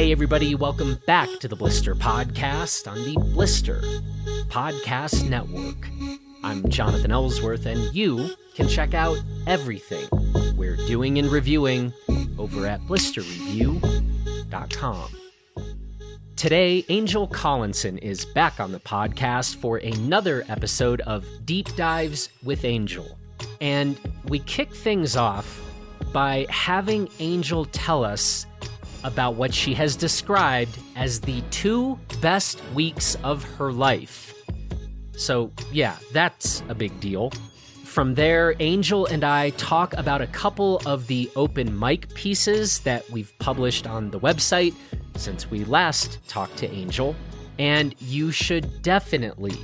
Hey, everybody, welcome back to the Blister Podcast on the Blister Podcast Network. I'm Jonathan Ellsworth, and you can check out everything we're doing and reviewing over at blisterreview.com. Today, Angel Collinson is back on the podcast for another episode of Deep Dives with Angel. And we kick things off by having Angel tell us about what she has described as the two best weeks of her life. So, yeah, that's a big deal. From there, Angel and I talk about a couple of the open mic pieces that we've published on the website since we last talked to Angel. And you should definitely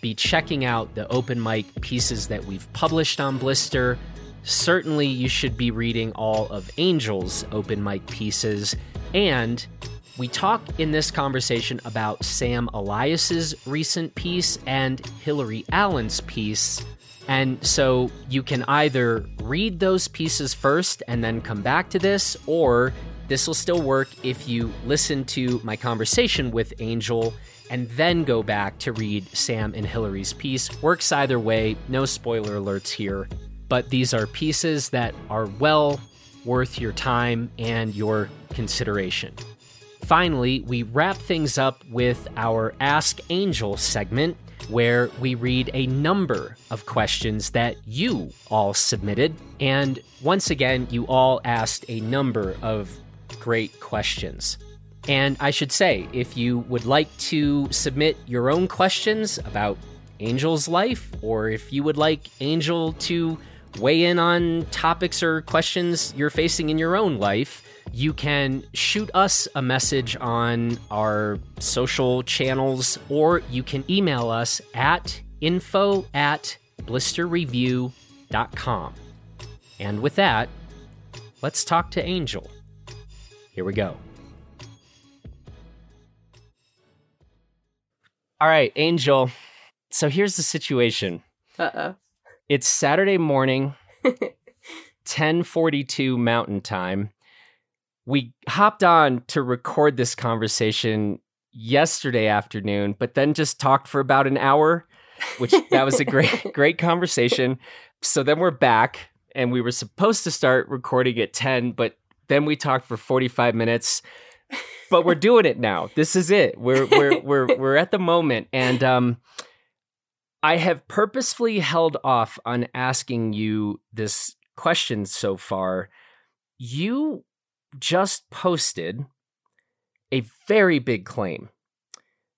be checking out the open mic pieces that we've published on Blister. Certainly, you should be reading all of Angel's open mic pieces. And we talk in this conversation about Sam Elias's recent piece and Hillary Allen's piece. And so you can either read those pieces first and then come back to this, or this will still work if you listen to my conversation with Angel and then go back to read Sam and Hillary's piece. Works either way, no spoiler alerts here. But these are pieces that are well worth your time and your consideration. Finally, we wrap things up with our Ask Angel segment, where we read a number of questions that you all submitted. And once again, you all asked a number of great questions. And I should say, if you would like to submit your own questions about Angel's life, or if you would like Angel to weigh in on topics or questions you're facing in your own life, you can shoot us a message on our social channels, or you can email us at info at blisterreview.com. And with that, let's talk to Angel. Here we go. All right, Angel. So here's the situation. Uh oh. It's Saturday morning, 10:42 Mountain Time. We hopped on to record this conversation yesterday afternoon, but then just talked for about an hour, which that was a great great conversation. So then we're back and we were supposed to start recording at 10, but then we talked for 45 minutes. But we're doing it now. This is it. We're we're we're we're at the moment and um I have purposefully held off on asking you this question so far. You just posted a very big claim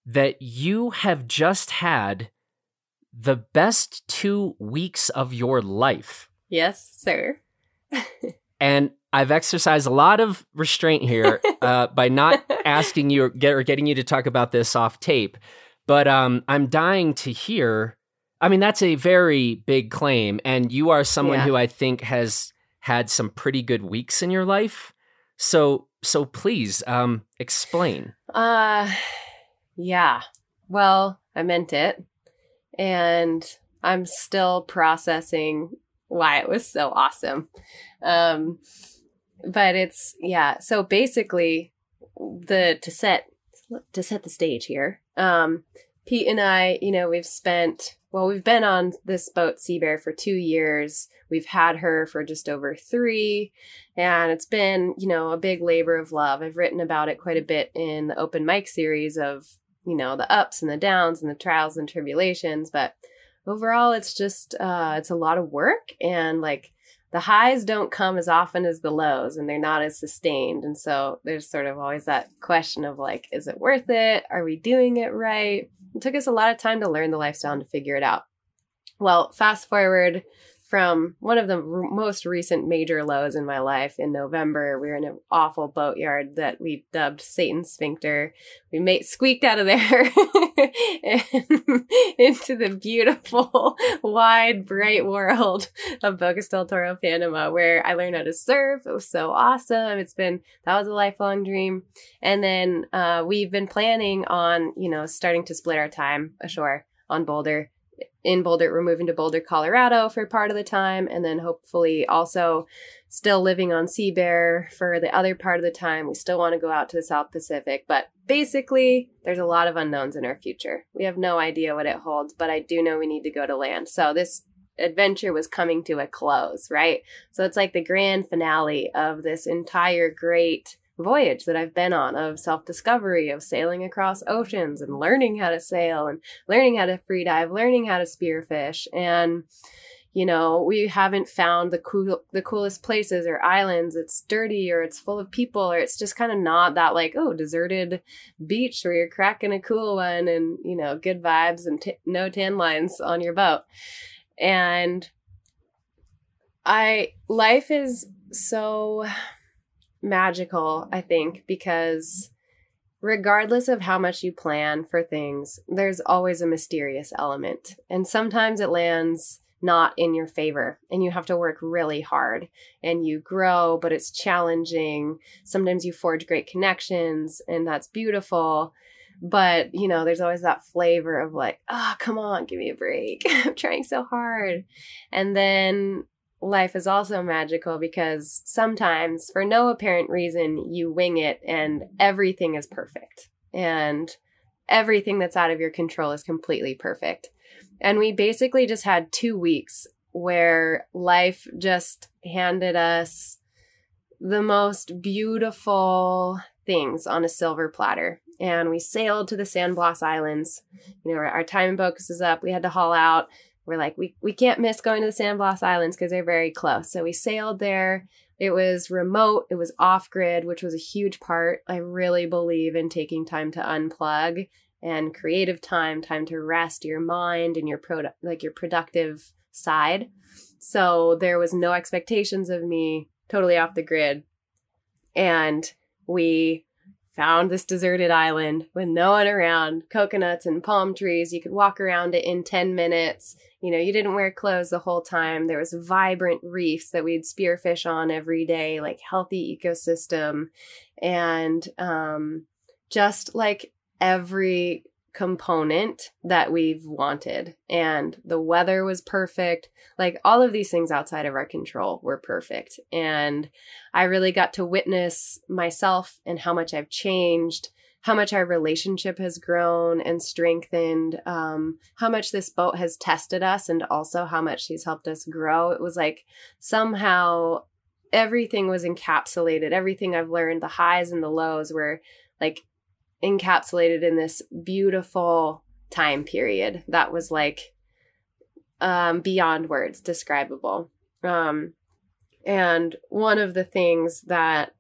that you have just had the best two weeks of your life. Yes, sir. and I've exercised a lot of restraint here uh, by not asking you or, get, or getting you to talk about this off tape. But um, I'm dying to hear. I mean, that's a very big claim, and you are someone Yeah. who I think has had some pretty good weeks in your life. So, so please, um, explain. Uh yeah. Well, I meant it. And I'm still processing why it was so awesome. Um but it's yeah, so basically the to set to set the stage here. Um Pete and I, you know, we've spent well, we've been on this boat Sea Bear for 2 years. We've had her for just over 3 and it's been you know a big labor of love i've written about it quite a bit in the open mic series of you know the ups and the downs and the trials and tribulations but overall it's just uh it's a lot of work and like the highs don't come as often as the lows and they're not as sustained. And so there's sort of always that question of like is it worth it? Are we doing it right? It took us a lot of time to learn the lifestyle and to figure it out. Well fast forward from one of the r- most recent major lows in my life in November. We were in an awful boatyard that we dubbed Satan's Sphincter. We made squeaked out of there into the beautiful, wide, bright world of Bocas del Toro, Panama, where I learned how to surf. It was so awesome. It's been that was a lifelong dream. And then uh, we've been planning on, you know, starting to split our time ashore on Boulder in Boulder. We're moving to Boulder, Colorado for part of the time, and then hopefully also still living on Sea Bear for the other part of the time. We still want to go out to the South Pacific, but basically, there's a lot of unknowns in our future. We have no idea what it holds, but I do know we need to go to land. So this adventure was coming to a close, right? So it's like the grand finale of this entire great voyage that I've been on of self discovery, of sailing across oceans and learning how to sail and learning how to free dive, learning how to spearfish. And, you know, we haven't found the cool, the coolest places or islands. It's dirty or it's full of people or it's just kind of not that like, oh, deserted beach where you're cracking a cool one and, you know, good vibes and t- no tan lines on your boat. And I, life is so magical, I think, because regardless of how much you plan for things, there's always a mysterious element. And sometimes it lands not in your favor and you have to work really hard and you grow, but it's challenging. Sometimes you forge great connections and that's beautiful. But, you know, there's always that flavor of like, oh, come on, give me a break. I'm trying so hard. And then life is also magical because sometimes, for no apparent reason, you wing it and everything is perfect. And everything that's out of your control is completely perfect. And we basically just had two weeks where life just handed us the most beautiful things on a silver platter. And we sailed to the San Blas Islands. You know, our, our time in Bocas is up. We had to haul out we're like, we, we can't miss going to the San Blas Islands because they're very close. So we sailed there. It was remote, it was off grid, which was a huge part. I really believe in taking time to unplug and creative time, time to rest your mind and your product, like your productive side. So there was no expectations of me, totally off the grid. And we found this deserted island with no one around, coconuts and palm trees. You could walk around it in 10 minutes. You know, you didn't wear clothes the whole time. There was vibrant reefs that we'd spearfish on every day, like healthy ecosystem. And um, just like every component that we've wanted. And the weather was perfect. Like all of these things outside of our control were perfect. And I really got to witness myself and how much I've changed, how much our relationship has grown and strengthened, um, how much this boat has tested us, and also how much she's helped us grow. It was like somehow everything was encapsulated. Everything I've learned, the highs and the lows were like encapsulated in this beautiful time period that was like um, beyond words, describable. Um, and one of the things that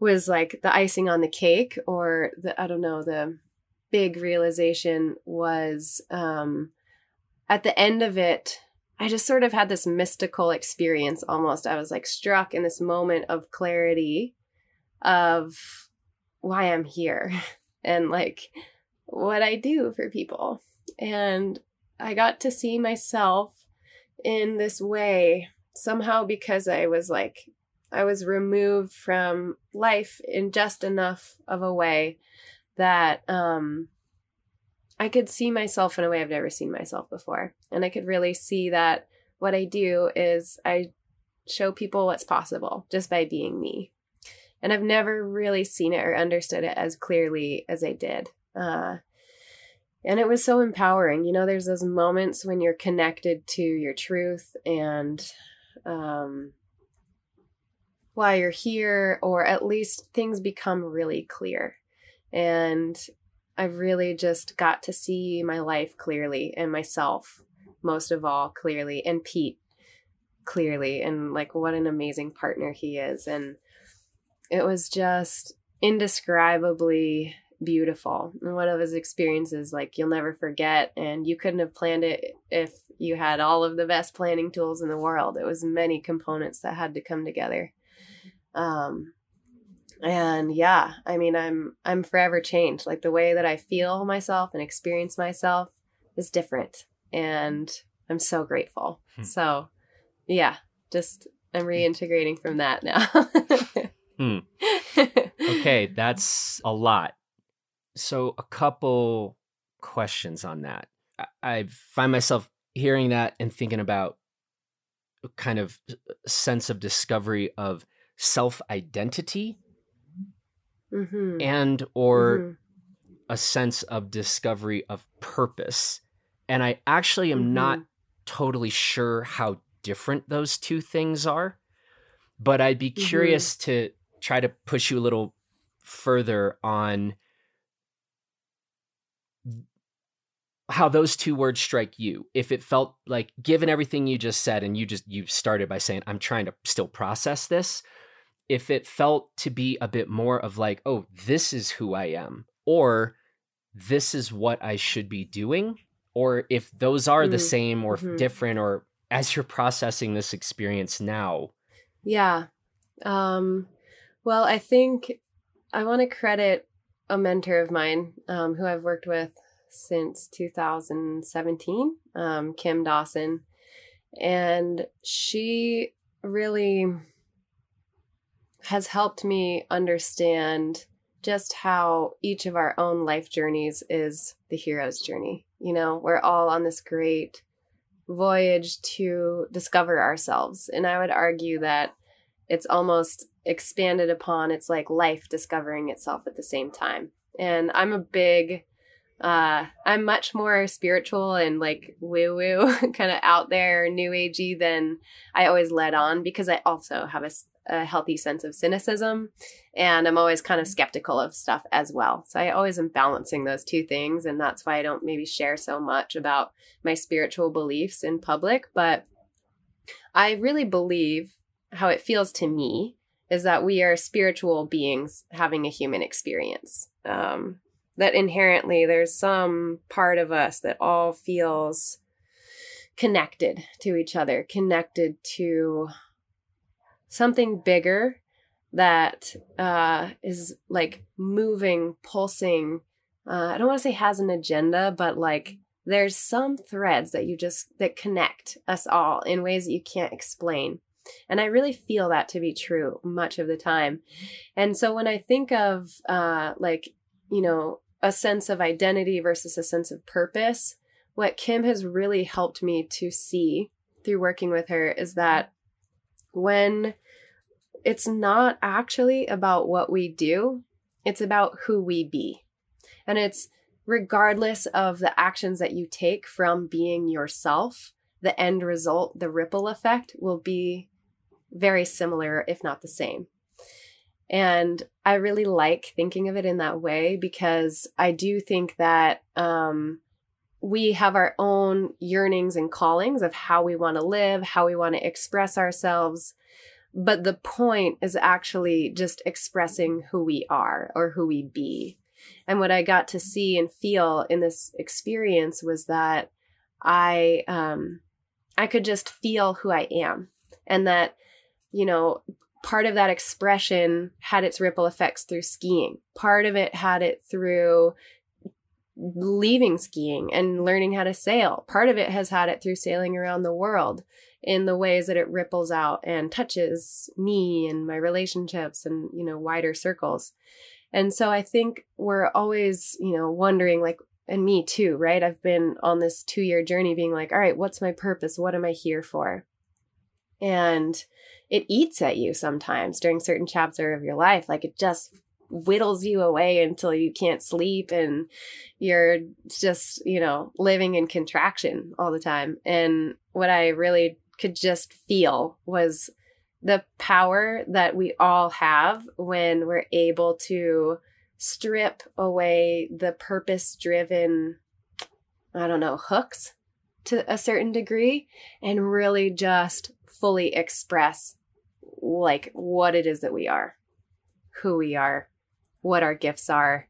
was like the icing on the cake, or the, I don't know, the big realization was um, at the end of it, I just sort of had this mystical experience almost. I was like struck in this moment of clarity of why I'm here. and like what I do for people. And I got to see myself in this way somehow because I was like, I was removed from life in just enough of a way that um, I could see myself in a way I've never seen myself before. And I could really see that what I do is I show people what's possible just by being me and I've never really seen it or understood it as clearly as I did. Uh, and it was so empowering. You know, there's those moments when you're connected to your truth and um, why you're here, or at least things become really clear. And I've really just got to see my life clearly and myself, most of all, clearly, and Pete clearly, and like what an amazing partner he is. And it was just indescribably beautiful. And one of his experiences, like you'll never forget. And you couldn't have planned it if you had all of the best planning tools in the world. It was many components that had to come together. Um, and yeah, I mean, I'm I'm forever changed. Like the way that I feel myself and experience myself is different, and I'm so grateful. Hmm. So, yeah, just I'm reintegrating from that now. Hmm. okay, that's a lot. So, a couple questions on that. I find myself hearing that and thinking about kind of sense of discovery of self identity Mm-hmm. and or Mhm. a sense of discovery of purpose and i actually am not Mhm. totally sure how different those two things are but i'd be Mhm. curious to try to push you a little further on how those two words strike you if it felt like given everything you just said and you just you started by saying i'm trying to still process this if it felt to be a bit more of like oh this is who i am or this is what i should be doing or if those are the Mm, same or mhm. different or as you're processing this experience now Yeah. Um, well, I think I want to credit a mentor of mine um, who I've worked with since 2017, um, Kim Dawson. And she really has helped me understand just how each of our own life journeys is the hero's journey. You know, we're all on this great voyage to discover ourselves. And I would argue that it's almost expanded upon. It's like life discovering itself at the same time. And I'm a big, uh, I'm much more spiritual and like woo woo, kind of out there, new agey than I always led on because I also have a healthy sense of cynicism and I'm always kind of skeptical of stuff as well. So I always am balancing those two things. And that's why I don't maybe share so much about my spiritual beliefs in public. But I really believe how it feels to me is that we are spiritual beings having a human experience. Um, that inherently there's some part of us that all feels connected to each other, connected to something bigger that uh, is like moving, pulsing. Uh, I don't want to say has an agenda, but like there's some threads that you just that connect us all in ways that you can't explain. And I really feel that to be true much of the time. And so when I think of uh, like, you know, a sense of identity versus a sense of purpose, what Kim has really helped me to see through working with her is that when it's not actually about what we do, it's about who we be. And it's regardless of the actions that you take from being yourself, the end result, the ripple effect will be very similar, if not the same. And I really like thinking of it in that way because I do think that um, we have our own yearnings and callings of how we want to live, how we want to express ourselves. But the point is actually just expressing who we are or who we be. And what I got to see and feel in this experience was that I um, I could just feel who I am, and that you know part of that expression had its ripple effects through skiing. Part of it had it through leaving skiing and learning how to sail. Part of it has had it through sailing around the world in the ways that it ripples out and touches me and my relationships and you know wider circles. And so I think we're always, you know, wondering like and me too, right? I've been on this 2-year journey being like, all right, what's my purpose? What am I here for? And it eats at you sometimes during certain chapter of your life like it just whittles you away until you can't sleep and you're just, you know, living in contraction all the time. And what I really could just feel was the power that we all have when we're able to strip away the purpose driven, I don't know, hooks to a certain degree and really just fully express like what it is that we are, who we are, what our gifts are.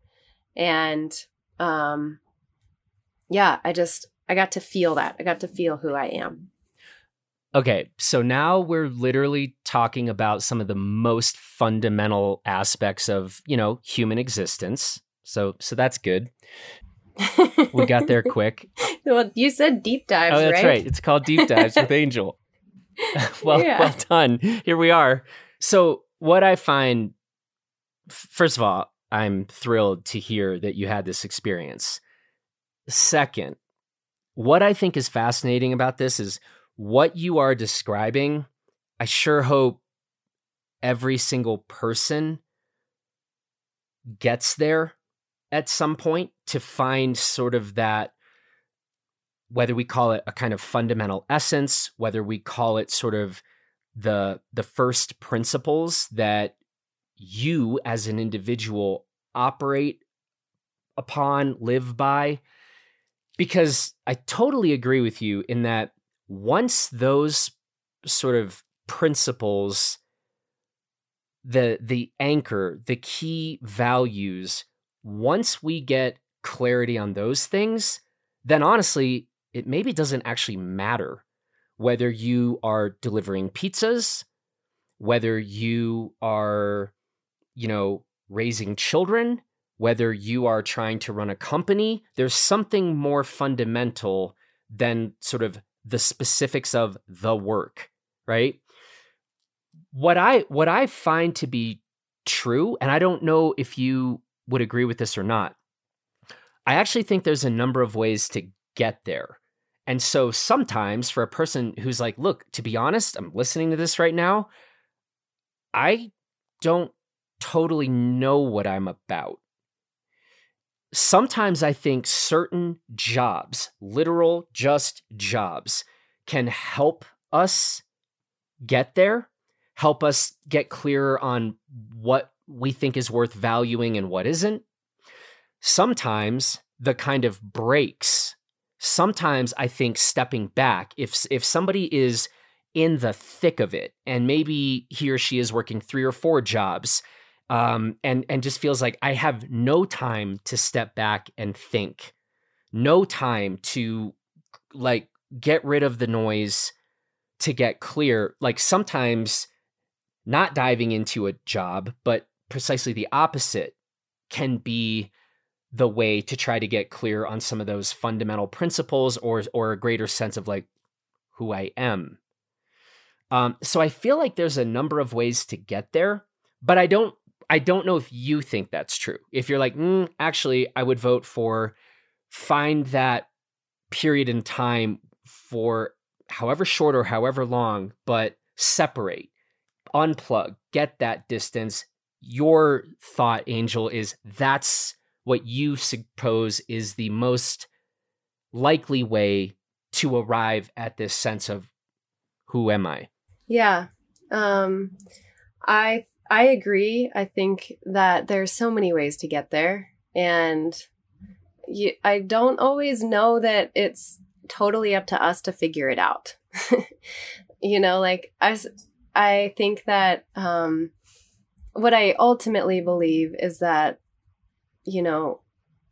And um yeah, I just I got to feel that. I got to feel who I am. Okay, so now we're literally talking about some of the most fundamental aspects of, you know, human existence. So so that's good. We got there quick. well, you said deep dives, oh, that's right? right. It's called Deep Dives with Angel. well, Yeah. well done. Here we are. So, what I find first of all, I'm thrilled to hear that you had this experience. Second, what I think is fascinating about this is what you are describing. I sure hope every single person gets there at some point to find sort of that whether we call it a kind of fundamental essence whether we call it sort of the the first principles that you as an individual operate upon live by. Because i totally agree with you in that once those sort of principles the the anchor the key values once we get clarity on those things then honestly it maybe doesn't actually matter whether you are delivering pizzas whether you are you know raising children whether you are trying to run a company there's something more fundamental than sort of the specifics of the work right what I what I find to be true, and I don't know if you would agree with this or not. I actually think there's a number of ways to get there. And so sometimes for a person who's like, look, to be honest, I'm listening to this right now, I don't totally know what I'm about. Sometimes I think certain jobs, literal just jobs, can help us get there help us get clearer on what we think is worth valuing and what isn't. Sometimes the kind of breaks, sometimes I think stepping back, if if somebody is in the thick of it and maybe he or she is working three or four jobs um, and and just feels like I have no time to step back and think, no time to like get rid of the noise to get clear. Like sometimes not diving into a job, but precisely the opposite can be the way to try to get clear on some of those fundamental principles or or a greater sense of like who I am. Um, so I feel like there's a number of ways to get there, but I don't I don't know if you think that's true. If you're like, mm, actually, I would vote for find that period in time for however short or however long, but separate unplug, get that distance. Your thought, Angel, is that's what you suppose is the most likely way to arrive at this sense of who am I? Yeah. Um I I agree. I think that there's so many ways to get there and you, I don't always know that it's totally up to us to figure it out. you know, like I I think that um, what I ultimately believe is that, you know,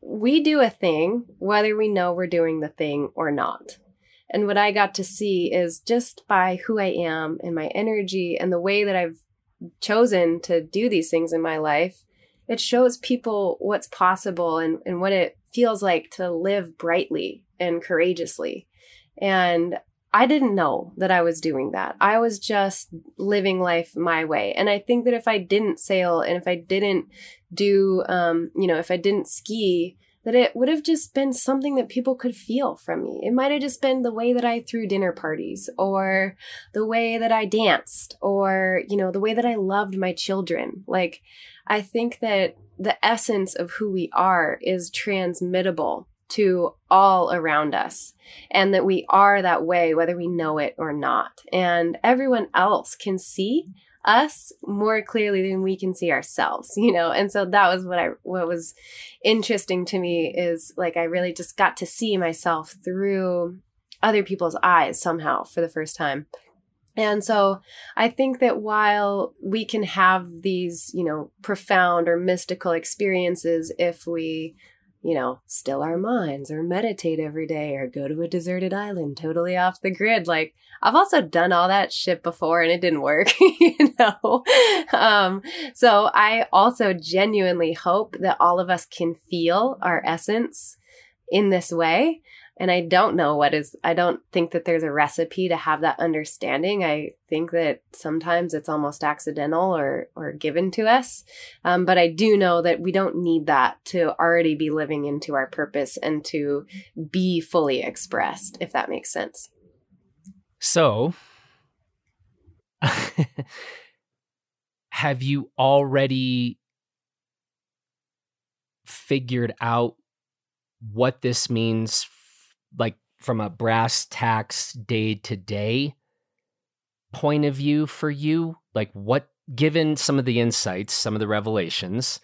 we do a thing whether we know we're doing the thing or not. And what I got to see is just by who I am and my energy and the way that I've chosen to do these things in my life, it shows people what's possible and, and what it feels like to live brightly and courageously. And I didn't know that I was doing that. I was just living life my way. And I think that if I didn't sail and if I didn't do, um, you know, if I didn't ski, that it would have just been something that people could feel from me. It might have just been the way that I threw dinner parties or the way that I danced or, you know, the way that I loved my children. Like, I think that the essence of who we are is transmittable to all around us and that we are that way whether we know it or not. And everyone else can see us more clearly than we can see ourselves you know? And so that was what i what was interesting to me is like i really just got to see myself through other people's eyes somehow for the first time. And so I think that while we can have these, you know, profound or mystical experiences if we you know, still our minds or meditate every day or go to a deserted island totally off the grid. Like I've also done all that shit before and it didn't work, you know? Um, so I also genuinely hope that all of us can feel our essence in this way. And I don't know what is, I don't think that there's a recipe to have that understanding. I think that sometimes it's almost accidental or, or given to us. Um, but I do know that we don't need that to already be living into our purpose and to be fully expressed, if that makes sense. So, have you already figured out what this means like from a brass tacks day to day point of view for you? Like, what, given some of the insights, some of the revelations,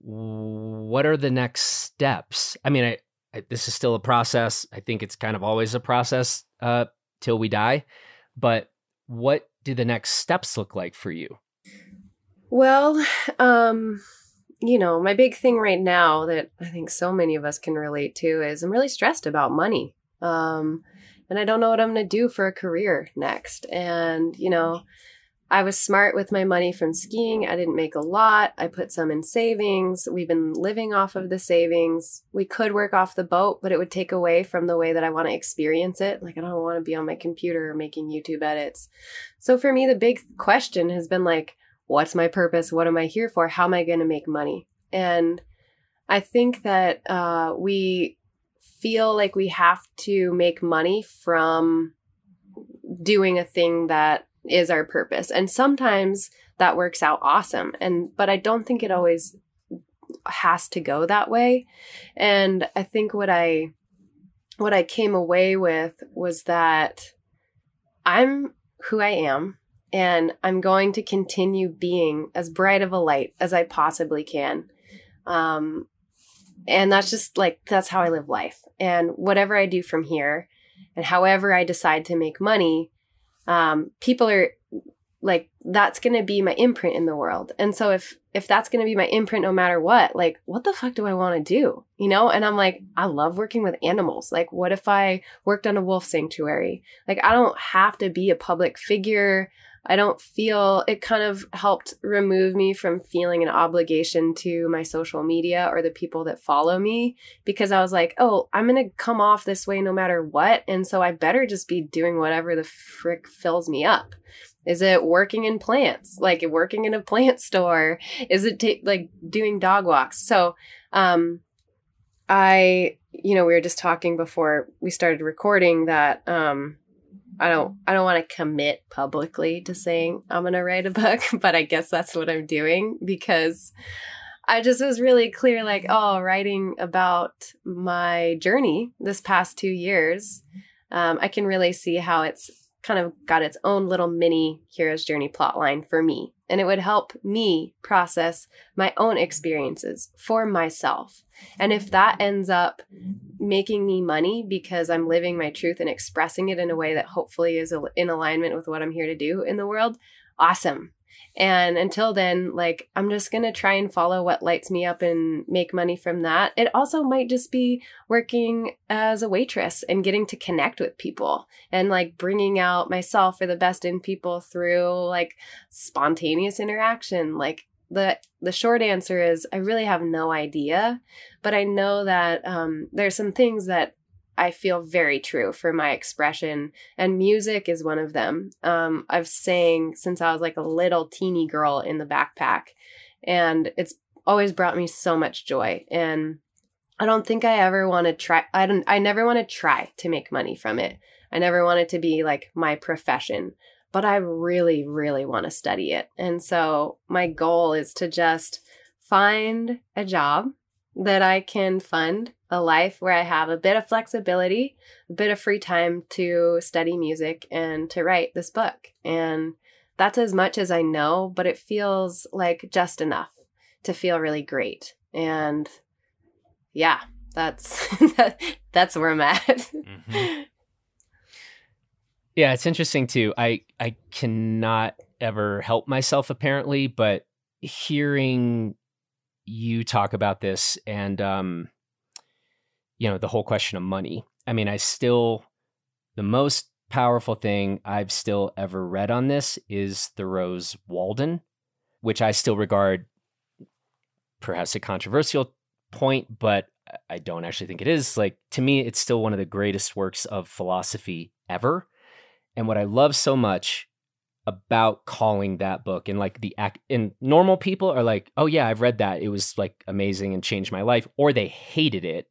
what are the next steps? I mean, I, I, this is still a process. I think it's kind of always a process uh, till we die. But what do the next steps look like for you? Well, um, you know, my big thing right now that I think so many of us can relate to is I'm really stressed about money. Um, and I don't know what I'm going to do for a career next. And, you know, I was smart with my money from skiing. I didn't make a lot. I put some in savings. We've been living off of the savings. We could work off the boat, but it would take away from the way that I want to experience it. Like, I don't want to be on my computer making YouTube edits. So for me, the big question has been like, what's my purpose? What am I here for? How am I going to make money? And I think that uh, we feel like we have to make money from doing a thing that is our purpose. And sometimes that works out awesome. And, but I don't think it always has to go that way. And I think what I, what I came away with was that I'm who I am and I'm going to continue being as bright of a light as I possibly can. Um, and that's just like, that's how I live life. And whatever I do from here and however I decide to make money, um, people are like, that's going to be my imprint in the world. And so if, if that's going to be my imprint no matter what, like, what the fuck do I want to do? You know? And I'm like, I love working with animals. Like, what if I worked on a wolf sanctuary? Like, I don't have to be a public figure. I don't feel it kind of helped remove me from feeling an obligation to my social media or the people that follow me because I was like, oh, I'm going to come off this way no matter what. And so I better just be doing whatever the frick fills me up. Is it working in plants, like working in a plant store? Is it t- like doing dog walks? So, um, I, you know, we were just talking before we started recording that, um, I don't I don't want to commit publicly to saying I'm going to write a book, but I guess that's what I'm doing because I just was really clear like, oh, writing about my journey this past 2 years, um, I can really see how it's kind of got its own little mini hero's journey plotline for me. And it would help me process my own experiences for myself. And if that ends up making me money because I'm living my truth and expressing it in a way that hopefully is in alignment with what I'm here to do in the world, awesome. And until then, like, I'm just going to try and follow what lights me up and make money from that. It also might just be working as a waitress and getting to connect with people and like bringing out myself or the best in people through like spontaneous interaction. Like, the the short answer is I really have no idea, but I know that um, there's some things that I feel very true for my expression, and music is one of them. Um, I've sang since I was like a little teeny girl in the backpack, and it's always brought me so much joy. And I don't think I ever want to try. I don't. I never want to try to make money from it. I never want it to be like my profession, but I really, really want to study it. And so my goal is to just find a job that I can fund a life where I have a bit of flexibility, a bit of free time to study music and to write this book. And that's as much as I know, but it feels like just enough to feel really great. And yeah, that's that's where I'm at. Mm-hmm. Yeah, it's interesting too. I I cannot ever help myself apparently, but hearing you talk about this and um you know the whole question of money i mean i still the most powerful thing i've still ever read on this is thoreau's walden which i still regard perhaps a controversial point but I don't actually think it is. Like to me, it's still one of the greatest works of philosophy ever. And what I love so much about calling that book and like the act and normal people are like, oh yeah, I've read that. It was like amazing and changed my life, or they hated it.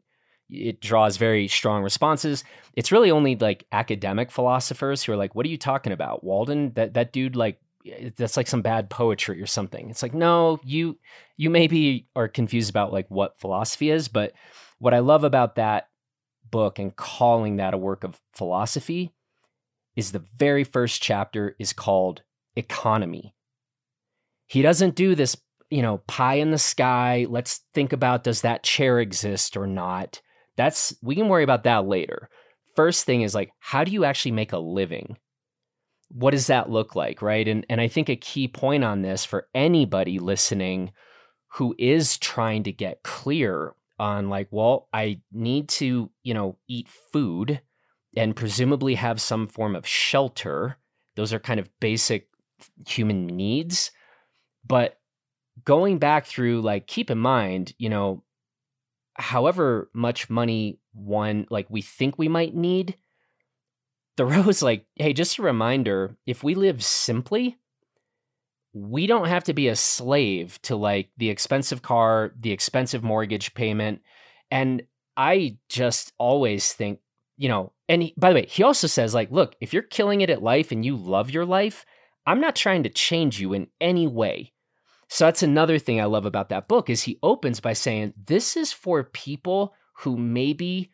It draws very strong responses. It's really only like academic philosophers who are like, what are you talking about? Walden, that that dude like eh, that's like some bad poetry or something. It's like, no, you you maybe are confused about like what philosophy is, but what I love about that book and calling that a work of philosophy is the very first chapter is called economy. He doesn't do this, you know, pie in the sky. Let's think about does that chair exist or not. That's we can worry about that later. First thing is like how do you actually make a living? What does that look like, right? And and I think a key point on this for anybody listening who is trying to get clear on like, well, I need to, you know, eat food and presumably have some form of shelter. Those are kind of basic human needs. But going back through, like, keep in mind, you know, however much money one, like, we think we might need, Thoreau's like, hey, just a reminder if we live simply, we don't have to be a slave to like the expensive car, the expensive mortgage payment. And I just always think you know, and he, by the way, he also says, like, look, if you're killing it at life and you love your life, I'm not trying to change you in any way. So that's another thing I love about that book is he opens by saying this is for people who maybe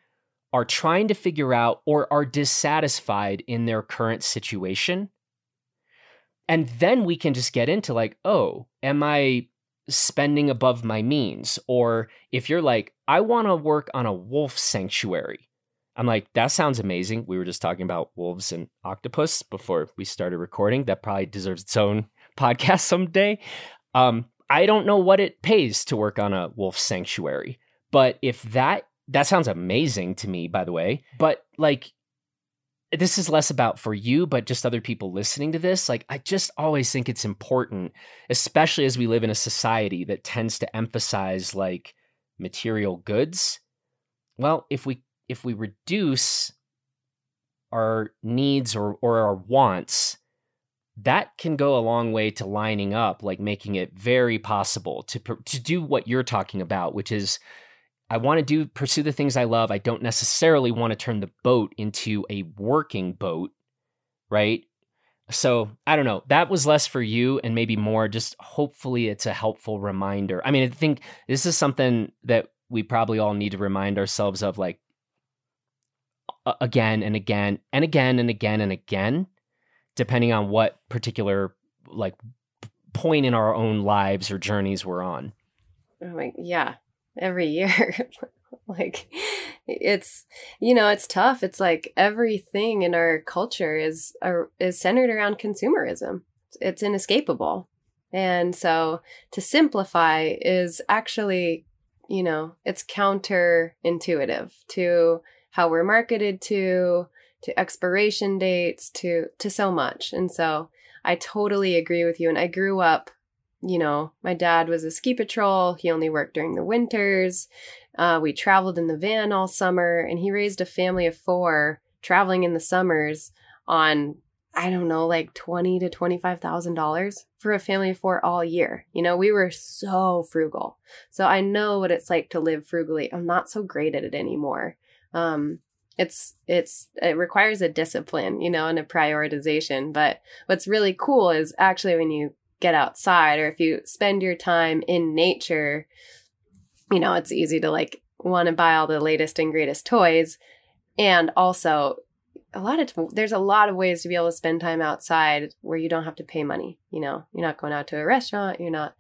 are trying to figure out or are dissatisfied in their current situation. And then we can just get into like, oh, am I spending above my means? Or if you're like, I want to work on a wolf sanctuary, I'm like, that sounds amazing. We were just talking about wolves and octopus before we started recording. That probably deserves its own podcast someday. Um, I don't know what it pays to work on a wolf sanctuary, but if that that sounds amazing to me, by the way. But like, this is less about for you, but just other people listening to this. Like, I just always think it's important, especially as we live in a society that tends to emphasize like material goods. Well, if we if we reduce our needs or, or our wants, that can go a long way to lining up, like making it very possible to to do what you're talking about, which is I want to do pursue the things I love. I don't necessarily want to turn the boat into a working boat, right? So I don't know. That was less for you and maybe more. Just hopefully it's a helpful reminder. I mean, I think this is something that we probably all need to remind ourselves of like again and again and again and again and again, depending on what particular like point in our own lives or journeys we're on. Oh my, yeah, every year. like it's you know it's tough it's like everything in our culture is is centered around consumerism it's inescapable and so to simplify is actually you know it's counterintuitive to how we're marketed to, to expiration dates, to to so much. And so I totally agree with you. And I grew up, you know, my dad was a ski patrol. He only worked during the winters. Uh, we traveled in the van all summer, and he raised a family of four traveling in the summers on I don't know, like twenty to twenty five thousand dollars for a family of four all year. You know, we were so frugal. So I know what it's like to live frugally. I'm not so great at it anymore um it's it's it requires a discipline you know and a prioritization. But what's really cool is actually when you get outside or if you spend your time in nature you know it's easy to like want to buy all the latest and greatest toys. And also a lot of t- there's a lot of ways to be able to spend time outside where you don't have to pay money you know? You're not going out to a restaurant you're not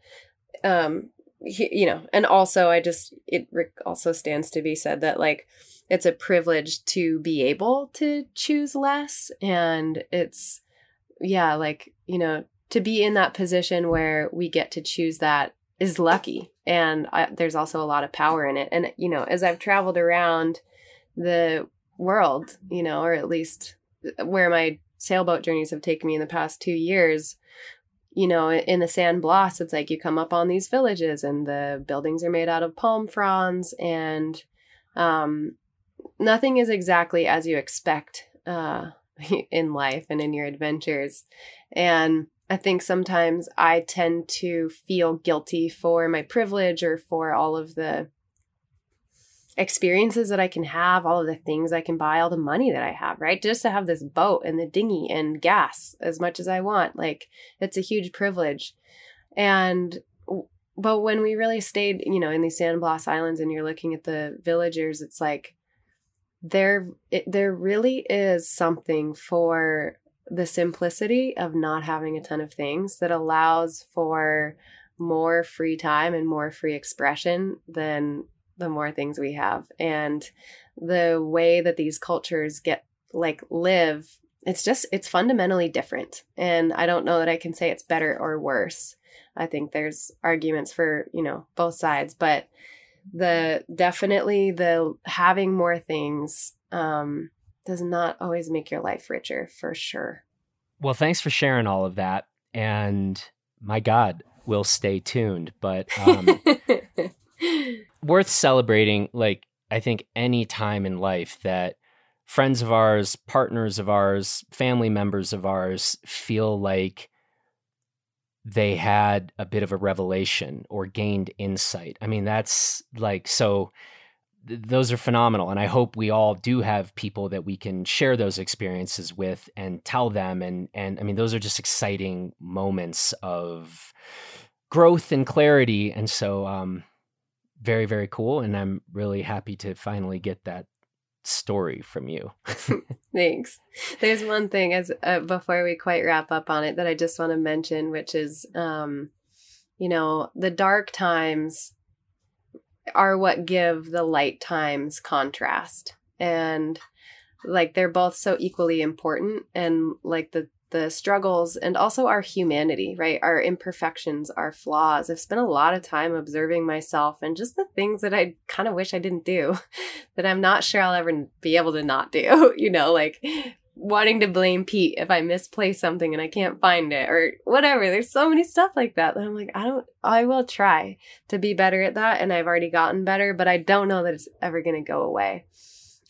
um you know and also i just it also stands to be said that like it's a privilege to be able to choose less and it's yeah like you know to be in that position where we get to choose that is lucky and I, there's also a lot of power in it. And you know as i've traveled around the world you know or at least where my sailboat journeys have taken me in the past two years you know, in the San Blas, it's like you come up on these villages and the buildings are made out of palm fronds and um, nothing is exactly as you expect uh, in life and in your adventures. And I think sometimes I tend to feel guilty for my privilege or for all of the experiences that I can have, all of the things I can buy, all the money that I have, right? Just to have this boat and the dinghy and gas as much as I want. Like, it's a huge privilege. And, but when we really stayed, you know, in these San Blas Islands and you're looking at the villagers, it's like, there, it, there really is something for the simplicity of not having a ton of things that allows for more free time and more free expression than the more things we have and the way that these cultures get like live it's just it's fundamentally different and i don't know that i can say it's better or worse i think there's arguments for you know both sides but the definitely the having more things um does not always make your life richer for sure. Well, thanks for sharing all of that. And my God, we'll stay tuned. But um, worth celebrating, like, I think any time in life that friends of ours, partners of ours, family members of ours feel like they had a bit of a revelation or gained insight. I mean, that's like so those are phenomenal and i hope we all do have people that we can share those experiences with and tell them and and i mean those are just exciting moments of growth and clarity and so um very very cool and i'm really happy to finally get that story from you. Thanks. There's one thing as uh, before we quite wrap up on it that i just want to mention which is um you know the dark times are what give the light times contrast. And like they're both so equally important and like the the struggles and also our humanity right our imperfections our flaws i've spent a lot of time observing myself and just the things that i kind of wish i didn't do that i'm not sure i'll ever be able to not do you know like wanting to blame Pete if I misplace something and I can't find it or whatever. There's so many stuff like that that I'm like, I don't, I will try to be better at that. And I've already gotten better, but I don't know that it's ever going to go away.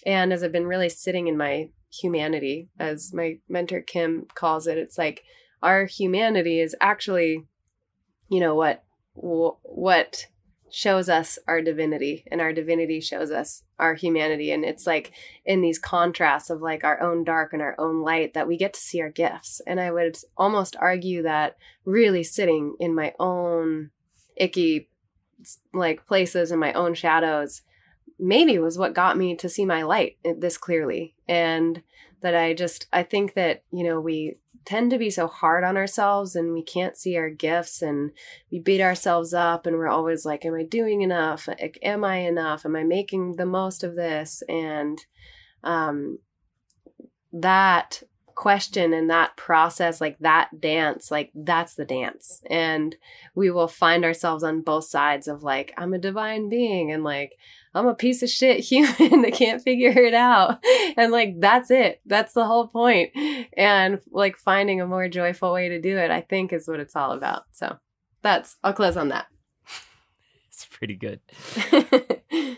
And as I've been really sitting in my humanity, as my mentor Kim calls it, it's like our humanity is actually, you know, what, what shows us our divinity and our divinity shows us our humanity. And it's like in these contrasts of like our own dark and our own light that we get to see our gifts. And i would almost argue that really sitting in my own icky like places and my own shadows maybe was what got me to see my light this clearly. And that i just i think that you know we tend to be so hard on ourselves and we can't see our gifts and we beat ourselves up and we're always like am i doing enough? Am i enough? Am i making the most of this? And um that question and that process like that dance like that's the dance. And we will find ourselves on both sides of like i'm a divine being and like I'm a piece of shit human that can't figure it out. And like, that's it. That's the whole point. And like finding a more joyful way to do it, I think is what it's all about. So that's, I'll close on that. It's pretty good.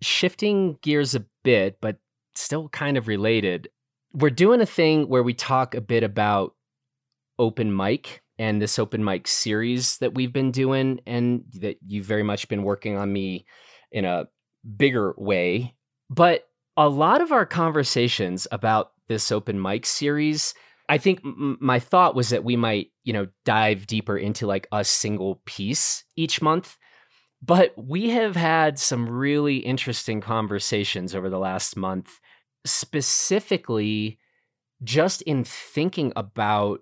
Shifting gears a bit, but still kind of related. We're doing a thing where we talk a bit about open mic and this open mic series that we've been doing and that you've very much been working on me in a bigger way. But a lot of our conversations about this open mic series, I think m- my thought was that we might, you know, dive deeper into like a single piece each month. But we have had some really interesting conversations over the last month, specifically just in thinking about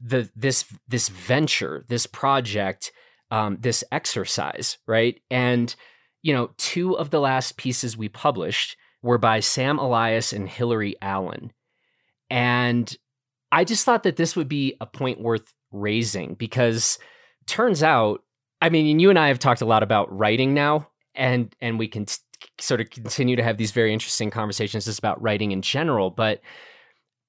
the this this venture, this project um, this exercise, right? And, you know, two of the last pieces we published were by Sam Elias and Hillary Allen. And I just thought that this would be a point worth raising because turns out, I mean, you and I have talked a lot about writing now, and and we can t- sort of continue to have these very interesting conversations just about writing in general. But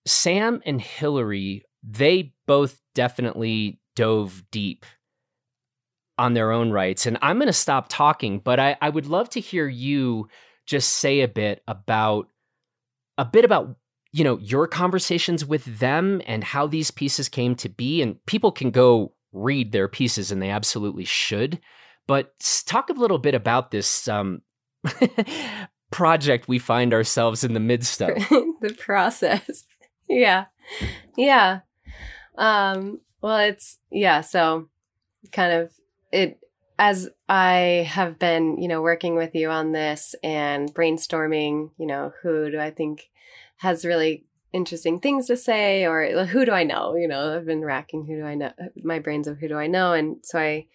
Sam and Hillary, they both definitely dove deep on their own rights. And I'm going to stop talking, but I, I would love to hear you just say a bit about a bit about you know your conversations with them and how these pieces came to be and people can go read their pieces and they absolutely should but talk a little bit about this um, project we find ourselves in the midst of. The process. Yeah. Yeah. Um well it's yeah so kind of it as I have been, you know, working with you on this and brainstorming, you know, who do I think has really interesting things to say or who do I know? You know, I've been racking who do I know my brains of who do I know and so I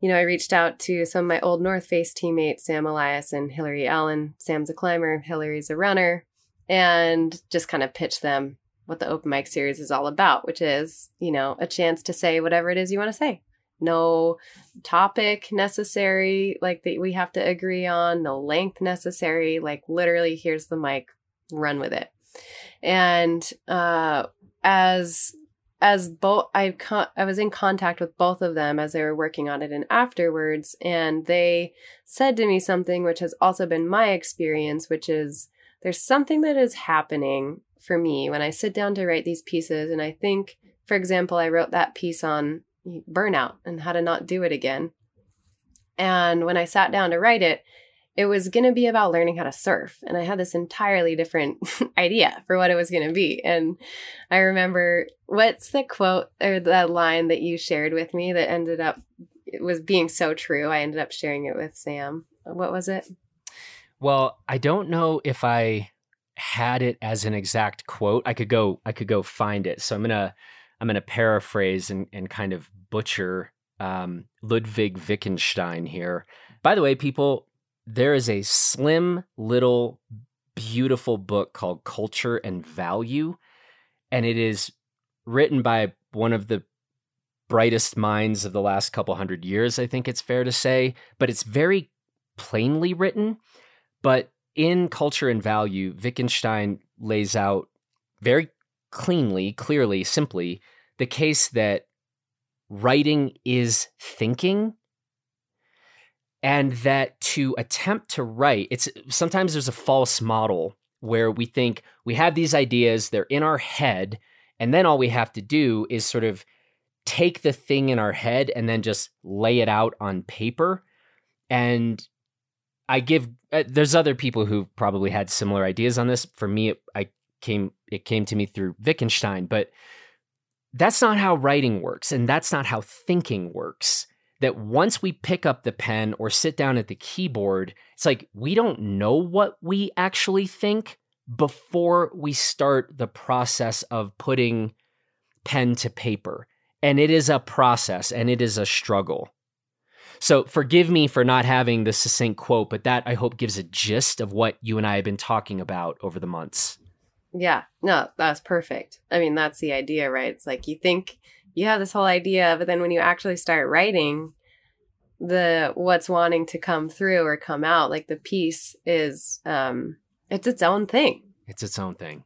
you know, I reached out to some of my old North Face teammates, Sam Elias and Hillary Allen. Sam's a climber, Hillary's a runner, and just kind of pitched them what the open mic series is all about, which is, you know, a chance to say whatever it is you want to say no topic necessary like that we have to agree on no length necessary like literally here's the mic run with it. And uh as as both I con- I was in contact with both of them as they were working on it and afterwards and they said to me something which has also been my experience which is there's something that is happening for me when I sit down to write these pieces and I think for example I wrote that piece on burnout and how to not do it again. And when I sat down to write it, it was going to be about learning how to surf. And I had this entirely different idea for what it was going to be. And I remember what's the quote or that line that you shared with me that ended up, it was being so true. I ended up sharing it with Sam. What was it? Well, I don't know if I had it as an exact quote. I could go, I could go find it. So I'm going to, I'm going to paraphrase and, and kind of butcher um, Ludwig Wittgenstein here. By the way, people, there is a slim little beautiful book called Culture and Value, and it is written by one of the brightest minds of the last couple hundred years, I think it's fair to say, but it's very plainly written. But in Culture and Value, Wittgenstein lays out very cleanly, clearly, simply the case that writing is thinking and that to attempt to write it's sometimes there's a false model where we think we have these ideas they're in our head and then all we have to do is sort of take the thing in our head and then just lay it out on paper. And i give uh, there's other people who probably had similar ideas on this. For me it, i came it came to me through wittgenstein but that's not how writing works, and that's not how thinking works. That once we pick up the pen or sit down at the keyboard, it's like we don't know what we actually think before we start the process of putting pen to paper. And it is a process and it is a struggle. So forgive me for not having the succinct quote, but that I hope gives a gist of what you and I have been talking about over the months. Yeah, no, that's perfect. I mean, that's the idea, right? It's like you think you have this whole idea, but then when you actually start writing, the what's wanting to come through or come out, like the piece is um it's its own thing. It's its own thing.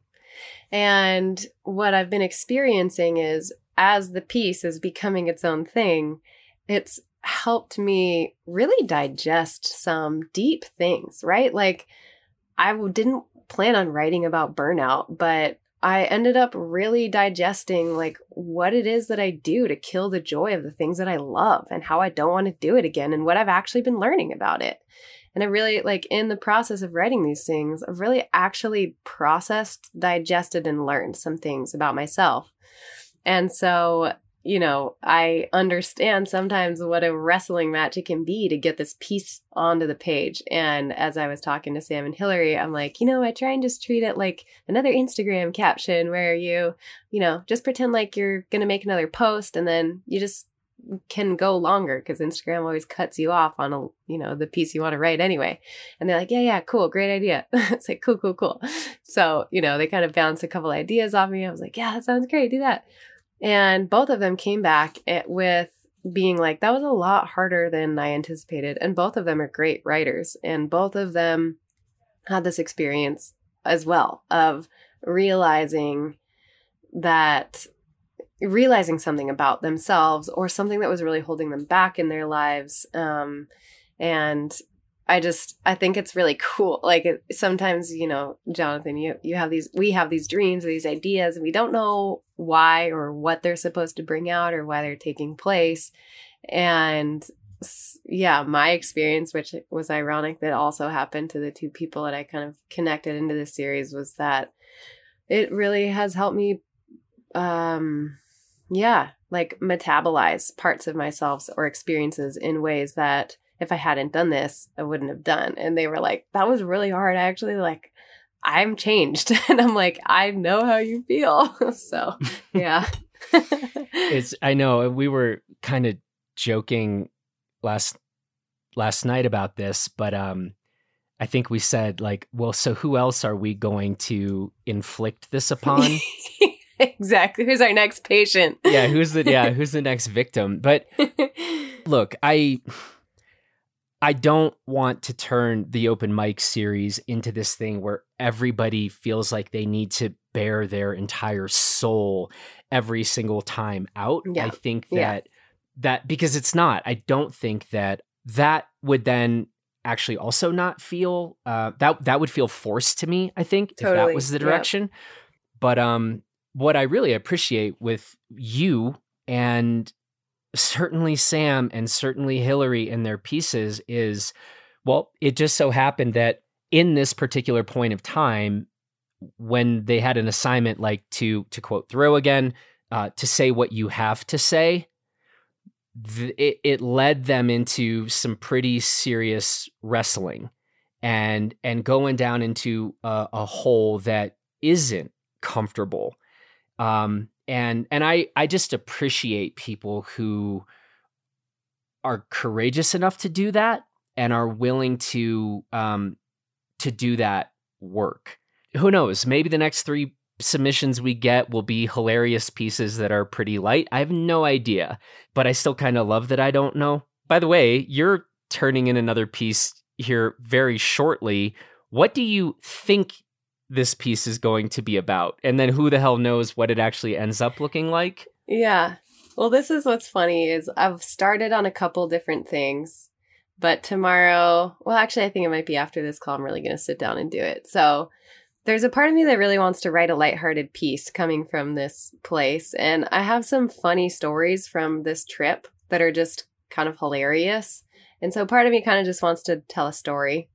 And what I've been experiencing is as the piece is becoming its own thing, it's helped me really digest some deep things, right? Like I didn't plan on writing about burnout, but I ended up really digesting like what it is that I do to kill the joy of the things that I love and how I don't want to do it again and what I've actually been learning about it. And I really like in the process of writing these things, I've really actually processed, digested, and learned some things about myself. And so you know, I understand sometimes what a wrestling match it can be to get this piece onto the page. And as I was talking to Sam and Hillary, I'm like, you know, I try and just treat it like another Instagram caption where you, you know, just pretend like you're going to make another post and then you just can go longer because Instagram always cuts you off on a, you know, the piece you want to write anyway. And they're like, yeah, yeah, cool, great idea. it's like, cool, cool, cool. So, you know, they kind of bounced a couple ideas off me. I was like, yeah, that sounds great. Do that. And both of them came back with being like, that was a lot harder than I anticipated. And both of them are great writers. And both of them had this experience as well of realizing that realizing something about themselves or something that was really holding them back in their lives. Um, and I just I think it's really cool. Like sometimes, you know, Jonathan, you you have these we have these dreams or these ideas and we don't know why or what they're supposed to bring out or why they're taking place. And yeah, my experience, which was ironic that also happened to the two people that I kind of connected into this series, was that it really has helped me, um, yeah, like metabolize parts of myself or experiences in ways that if I hadn't done this, I wouldn't have done. And they were like, that was really hard. I actually like, I'm changed. and I'm like, I know how you feel. so, yeah. it's, I know we were kind of joking last last night about this, but um, I think we said like, well, so who else are we going to inflict this upon? exactly. Who's our next patient? yeah, who's the yeah, who's the next victim? But look, I I don't want to turn the open mic series into this thing where everybody feels like they need to bare their entire soul every single time out. Yeah. I think that yeah that because it's not. I don't think that that would then actually also not feel uh, that that would feel forced to me. I think totally. if that was the direction. Yep. But um, what I really appreciate with you and certainly Sam and certainly Hillary in their pieces is, well, it just so happened that in this particular point of time, when they had an assignment like to to quote Thoreau again, uh, to say what you have to say, th- it, it led them into some pretty serious wrestling and and going down into a, a hole that isn't comfortable. Um and and i i just appreciate people who are courageous enough to do that and are willing to um to do that work who knows maybe the next three submissions we get will be hilarious pieces that are pretty light. I have no idea, but I still kind of love that I don't know. By the way, you're turning in another piece here very shortly. What do you think this piece is going to be about? And then who the hell knows what it actually ends up looking like? Yeah. Well, this is what's funny is I've started on a couple different things, but tomorrow, well, actually I think it might be after this call I'm really going to sit down and do it. So, there's a part of me that really wants to write a lighthearted piece coming from this place. And I have some funny stories from this trip that are just kind of hilarious. And so part of me kind of just wants to tell a story.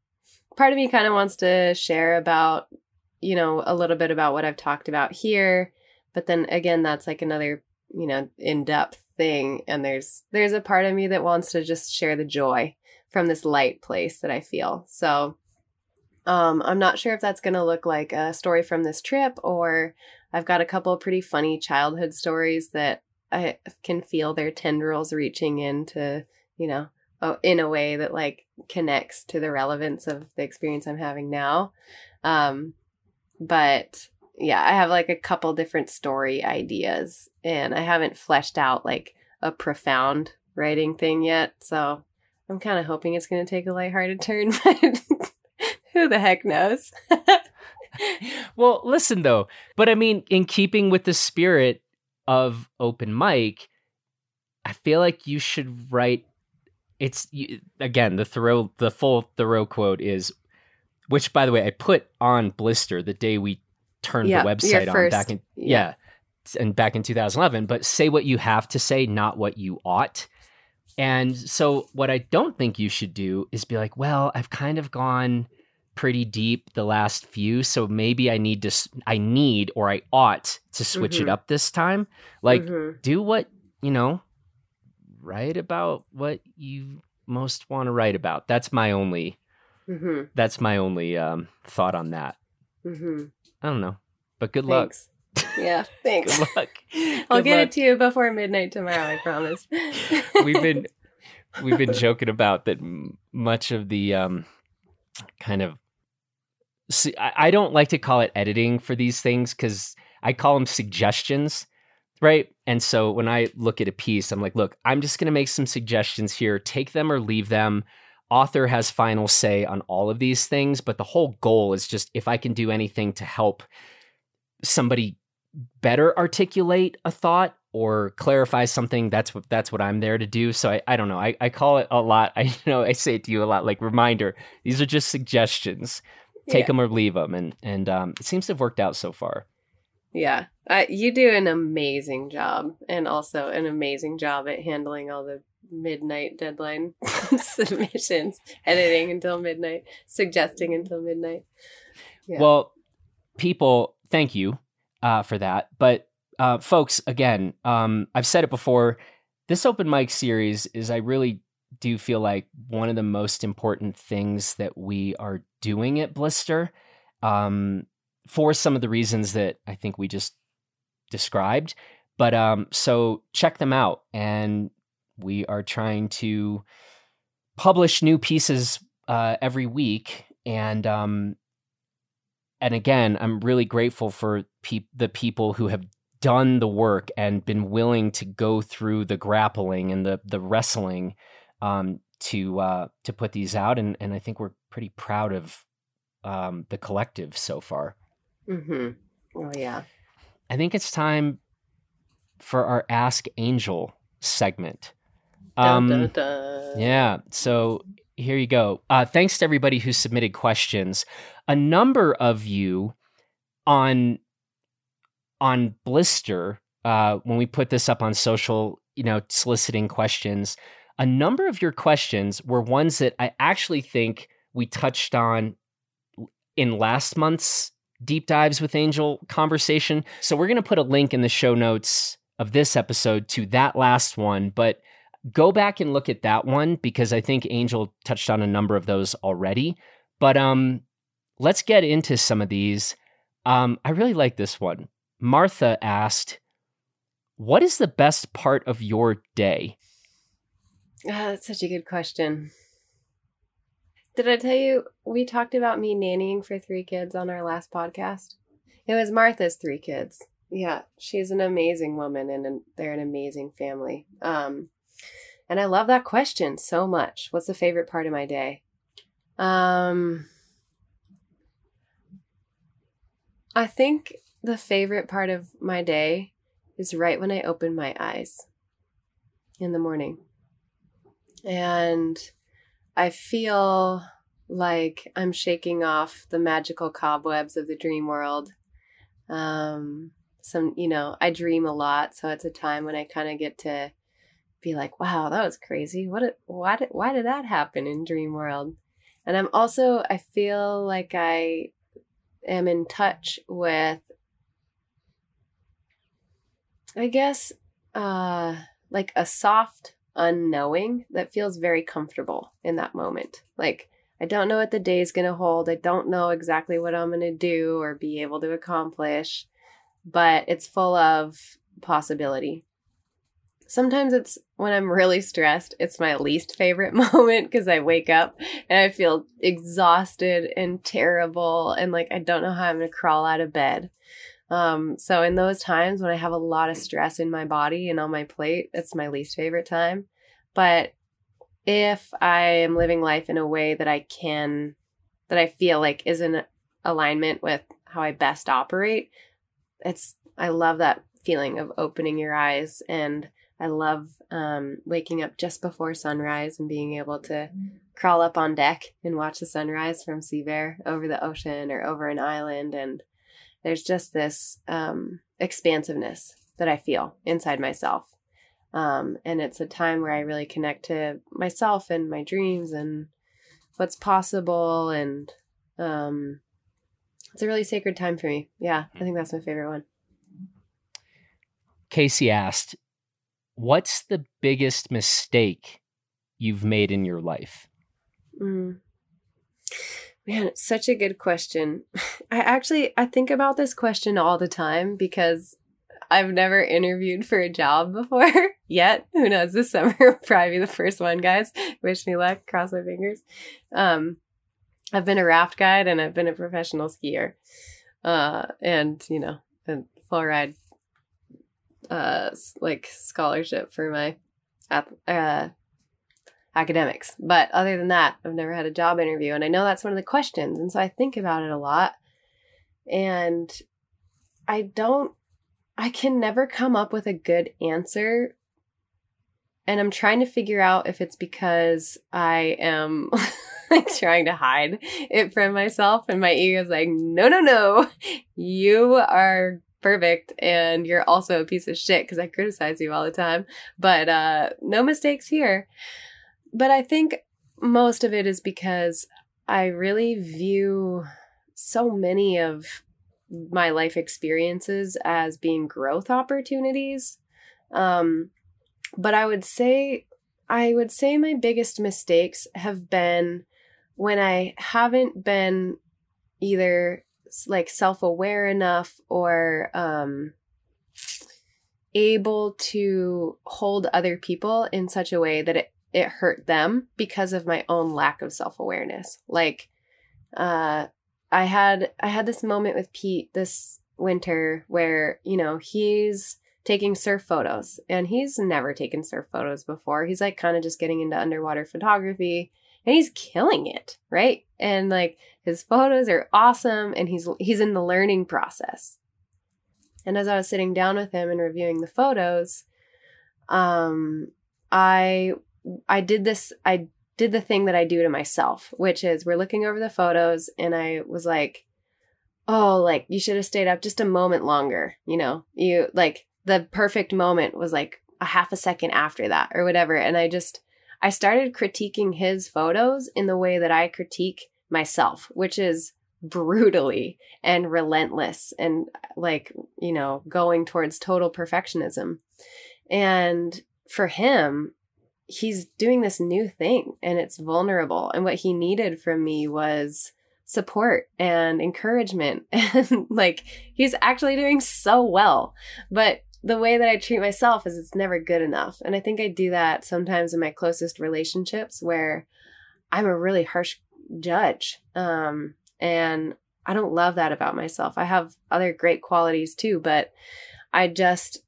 Part of me kind of wants to share about, you know, a little bit about what I've talked about here. But then again, that's like another, you know, in-depth thing. And there's there's a part of me that wants to just share the joy from this light place that I feel. So um, I'm not sure if that's going to look like a story from this trip or I've got a couple pretty funny childhood stories that I can feel their tendrils reaching into, you know, in a way that like connects to the relevance of the experience I'm having now. Um, but yeah, I have like a couple different story ideas and I haven't fleshed out like a profound writing thing yet. So I'm kind of hoping it's going to take a lighthearted turn, but who the heck knows? well, listen though, but I mean, in keeping with the spirit of open mic, I feel like you should write. It's you, again the Thoreau, the full Thoreau quote is, which by the way I put on Blister the day we turned yeah, the website on back in yeah. yeah and back in 2011. But say what you have to say, not what you ought. And so, what I don't think you should do is be like, well, I've kind of gone pretty deep the last few so maybe i need to i need or i ought to switch mm-hmm. it up this time like mm-hmm. do what you know write about what you most want to write about that's my only mm-hmm. that's my only um, thought on that mm-hmm. i don't know but good thanks. luck yeah thanks good luck i'll get luck. it to you before midnight tomorrow i promise we've been we've been joking about that much of the um kind of see, I don't like to call it editing for these things because I call them suggestions, right? And so when I look at a piece, I'm like, look, I'm just going to make some suggestions here. Take them or leave them. Author has final say on all of these things, but the whole goal is just if I can do anything to help somebody better articulate a thought or clarify something, that's what that's what I'm there to do. So I, I don't know. I, I call it a lot. I you know I say it to you a lot, like reminder. These are just suggestions. Take Yeah. them or leave them, and and um, it seems to have worked out so far. Yeah, uh, you do an amazing job, and also an amazing job at handling all the midnight deadline submissions, editing until midnight, suggesting until midnight. Yeah. Well, people, thank you uh, for that. But uh, folks, again, um, I've said it before. This open mic series is, I really do feel like one of the most important things that we are doing at Blister. Um, for some of the reasons that I think we just described. But um, so check them out. And we are trying to publish new pieces uh, every week. And um, and again, I'm really grateful for peop the people who have done the work and been willing to go through the grappling and the the wrestling um, to uh, to put these out. And and I think we're pretty proud of um, the collective so far. hmm Oh yeah. I think it's time for our Ask Angel segment. Um, Dun, dun, dun. Yeah. So here you go. Uh, thanks to everybody who submitted questions. A number of you on on Blister uh, when we put this up on social, you know, soliciting questions. A number of your questions were ones that I actually think we touched on in last month's deep dives with Angel conversation. So we're going to put a link in the show notes of this episode to that last one, but go back and look at that one because I think Angel touched on a number of those already. But um let's get into some of these. Um I really like this one. Martha asked, "What is the best part of your day?" Ah, that's such a good question. Did I tell you we talked about me nannying for three kids on our last podcast? It was Martha's three kids. Yeah, she's an amazing woman and an, they're an amazing family. Um, and I love that question so much. What's the favorite part of my day? Um, I think the favorite part of my day is right when I open my eyes in the morning and I feel like I'm shaking off the magical cobwebs of the dream world. Um, some, you know, I dream a lot, so it's a time when I kind of get to be like, "Wow, that was crazy! What? Did, why did why did that happen in dream world?" And I'm also, I feel like I am in touch with, I guess, uh, like a soft unknowing that feels very comfortable in that moment. Like, I don't know what the day is going to hold. I don't know exactly what I'm going to do or be able to accomplish, but it's full of possibility. Sometimes it's when I'm really stressed, it's my least favorite moment because I wake up and I feel exhausted and terrible and like I don't know how I'm going to crawl out of bed. Um, so in those times when I have a lot of stress in my body and on my plate, it's my least favorite time. But if I am living life in a way that I can, that I feel like is in alignment with how I best operate, it's, I love that feeling of opening your eyes. And I love um, waking up just before sunrise and being able to crawl up on deck and watch the sunrise from Sea Bear over the ocean or over an island. And there's just this um, expansiveness that I feel inside myself. Um, and it's a time where I really connect to myself and my dreams and what's possible. And um, it's a really sacred time for me. Yeah, I think that's my favorite one. Casey asked, "What's the biggest mistake you've made in your life?" Mm. Man, it's such a good question. I actually I think about this question all the time because I've never interviewed for a job before yet. Who knows? This summer will probably be the first one, guys. Wish me luck. Cross my fingers. Um, I've been a raft guide and I've been a professional skier, uh, and you know, a full ride, uh, like scholarship for my, uh, academics. But other than that, I've never had a job interview. And I know that's one of the questions. And so I think about it a lot. And I don't I can never come up with a good answer. And I'm trying to figure out if it's because I am like trying to hide it from myself and my ego is like, no, no, no, you are perfect and you're also a piece of shit because I criticize you all the time. But uh, no mistakes here. But I think most of it is because I really view so many of my life experiences as being growth opportunities. Um, but I would say, I would say my biggest mistakes have been when I haven't been either like self aware enough or um, able to hold other people in such a way that it, it hurt them because of my own lack of self awareness. Like, uh, I had I had this moment with Pete this winter where you know he's taking surf photos and he's never taken surf photos before. He's like kind of just getting into underwater photography and he's killing it, right? And like his photos are awesome and he's he's in the learning process. And as I was sitting down with him and reviewing the photos, um I I did this I did the thing that I do to myself, which is we're looking over the photos and I was like, "Oh, like you should have stayed up just a moment longer." You know, you like the perfect moment was like a half a second after that or whatever, and I just I started critiquing his photos in the way that I critique myself, which is brutally and relentless and like, you know, going towards total perfectionism. And for him, he's doing this new thing and it's vulnerable. And what he needed from me was support and encouragement. And like, he's actually doing so well. But the way that I treat myself is it's never good enough. And I think I do that sometimes in my closest relationships where I'm a really harsh judge. Um, and I don't love that about myself. I have other great qualities too, but I just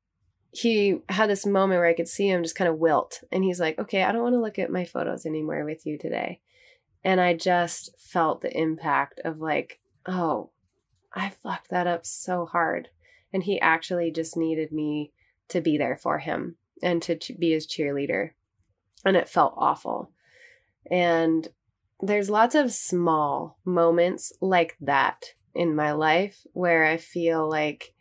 he had this moment where I could see him just kind of wilt. And he's like, okay, I don't want to look at my photos anymore with you today. And I just felt the impact of like, oh, I fucked that up so hard. And he actually just needed me to be there for him and to be his cheerleader. And it felt awful. And there's lots of small moments like that in my life where I feel like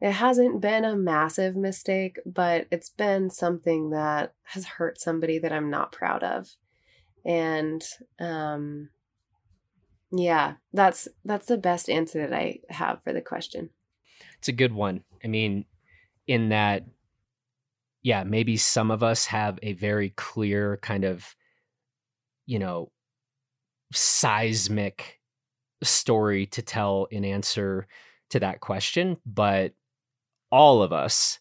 it hasn't been a massive mistake, but it's been something that has hurt somebody that I'm not proud of. And um yeah, that's that's the best answer that I have for the question. It's a good one. I mean, in that yeah, maybe some of us have a very clear kind of you know seismic story to tell in answer to that question, but all of us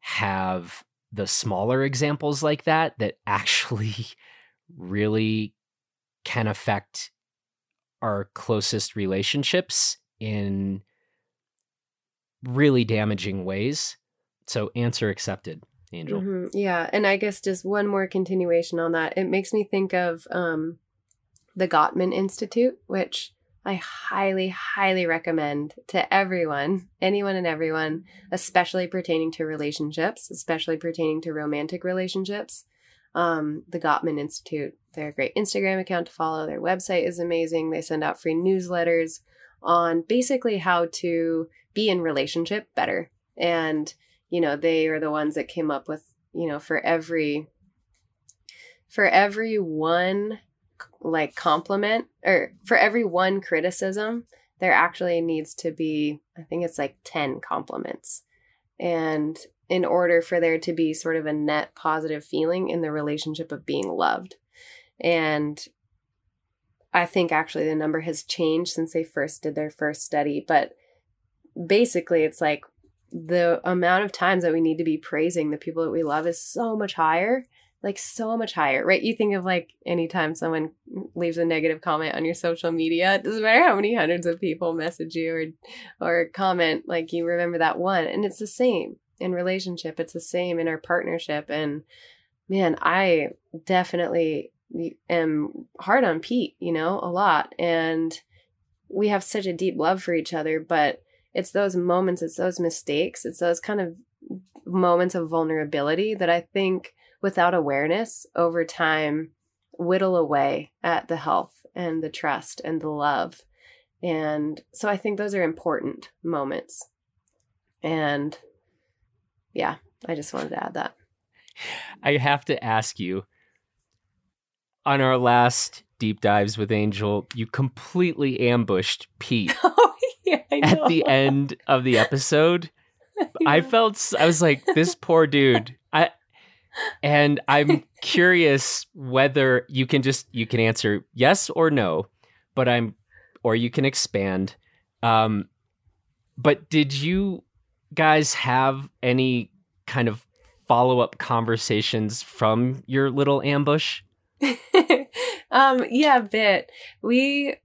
have the smaller examples like that that actually really can affect our closest relationships in really damaging ways. So, answer accepted, Angel. Mm-hmm. Yeah. And I guess just one more continuation on that. It makes me think of um, the Gottman Institute, which I highly, highly recommend to everyone, anyone and everyone, especially pertaining to relationships, especially pertaining to romantic relationships. Um, the Gottman Institute, they're a great Instagram account to follow. Their website is amazing. They send out free newsletters on basically how to be in relationship better. And, you know, they are the ones that came up with, you know, for every for every one like compliment or for every one criticism there actually needs to be i think it's like 10 compliments. And in order for there to be sort of a net positive feeling in the relationship of being loved. And i think actually the number has changed since they first did their first study but basically it's like the amount of times that we need to be praising the people that we love is so much higher like so much higher, right? You think of like anytime someone leaves a negative comment on your social media, it doesn't matter how many hundreds of people message you or or comment, like you remember that one. And it's the same in relationship, it's the same in our partnership. And man, I definitely am hard on Pete, you know, a lot. And we have such a deep love for each other, but it's those moments, it's those mistakes, it's those kind of moments of vulnerability that I think without awareness over time whittle away at the health and the trust and the love. And so I think those are important moments. And yeah, I just wanted to add that. I have to ask you on our last deep dives with Angel, you completely ambushed Pete oh, yeah, at the end of the episode. I felt I was like this poor dude. And I'm curious whether you can just you can answer yes or no, but I'm or you can expand. Um but did you guys have any kind of follow-up conversations from your little ambush? um yeah, a bit. We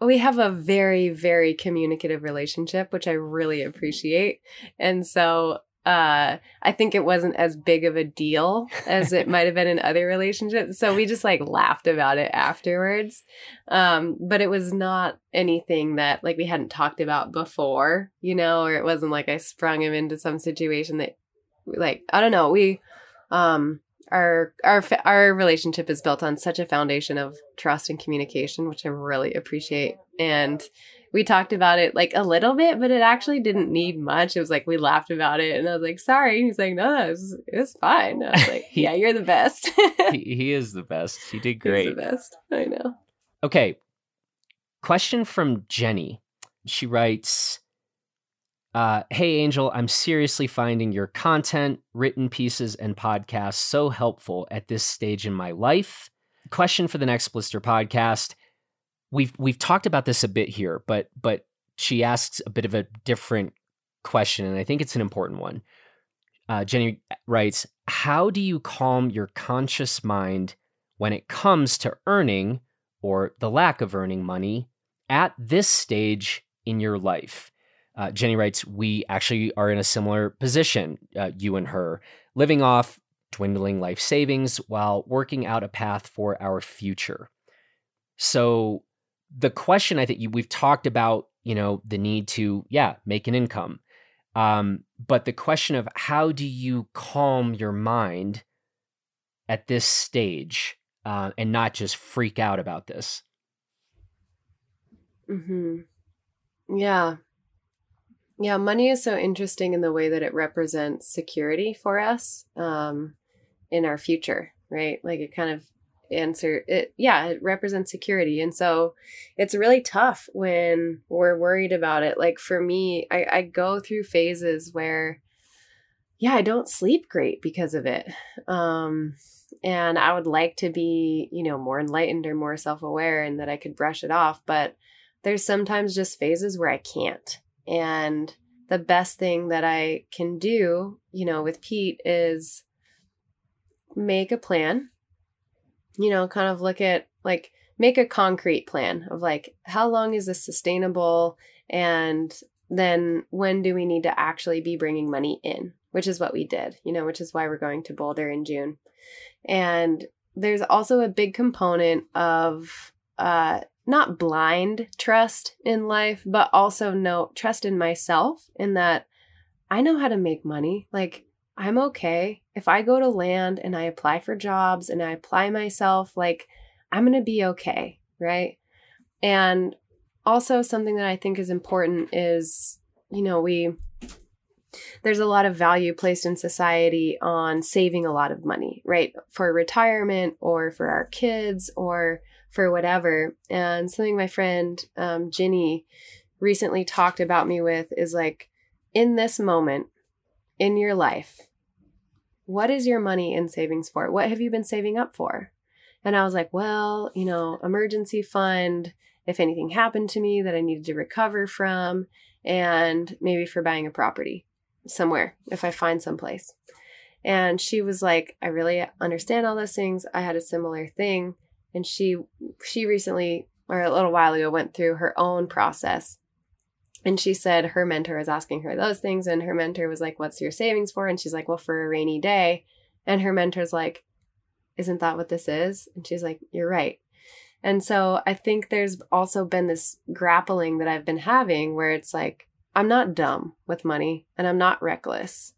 we have a very very communicative relationship which i really appreciate and so uh i think it wasn't as big of a deal as it might have been in other relationships. So we just like laughed about it afterwards. Um but it was not anything that like we hadn't talked about before you know or it wasn't like i sprung him into some situation that like i don't know. We um our our our relationship is built on such a foundation of trust and communication, which I really appreciate. And we talked about it like a little bit, but it actually didn't need much. It was like we laughed about it, and I was like, "Sorry." He's like, "No, no, it was, it was fine." I was like, "Yeah, you're the best." he, he, is the best. He did great. He's the best. I know. Okay. Question from Jenny. She writes, uh, hey, Angel, I'm seriously finding your content, written pieces, and podcasts so helpful at this stage in my life. Question for the next Blister podcast. We've we've talked about this a bit here, but but she asks a bit of a different question, and I think it's an important one. Uh, Jenny writes, "How do you calm your conscious mind when it comes to earning or the lack of earning money at this stage in your life?" Uh, Jenny writes, We actually are in a similar position, uh, you and her, living off dwindling life savings while working out a path for our future. So, the question I think you, we've talked about, you know, the need to, yeah, make an income. Um, but the question of how do you calm your mind at this stage uh, and not just freak out about this? Hmm. Yeah. Yeah, money is so interesting in the way that it represents security for us um, in our future, right? Like it kind of answer it yeah it represents security. And so it's really tough when we're worried about it. Like for me I, I go through phases where yeah i don't sleep great because of it. Um and i would like to be you know more enlightened or more self-aware and that i could brush it off but there's sometimes just phases where i can't. And the best thing that I can do, you know, with Pete is make a plan, you know, kind of look at like make a concrete plan of like how long is this sustainable and then when do we need to actually be bringing money in, which is what we did, you know, which is why we're going to Boulder in June. And there's also a big component of uh, not blind trust in life, but also no trust in myself in that I know how to make money. Like, I'm okay. If I go to land and I apply for jobs and I apply myself, like, I'm going to be okay. Right. And also, something that I think is important is, you know, we, there's a lot of value placed in society on saving a lot of money, right? For retirement or for our kids or for whatever. And something my friend um, Ginny recently talked about me with is like, in this moment in your life, what is your money in savings for? What have you been saving up for? And I was like, well, you know, emergency fund, if anything happened to me that I needed to recover from, and maybe for buying a property somewhere if I find someplace. And she was like, I really understand all those things. I had a similar thing and she she recently or a little while ago went through her own process and she said her mentor was asking her those things and her mentor was like what's your savings for and she's like well for a rainy day and her mentor's like isn't that what this is and she's like you're right and so i think there's also been this grappling that i've been having where it's like I'm not dumb with money and I'm not reckless.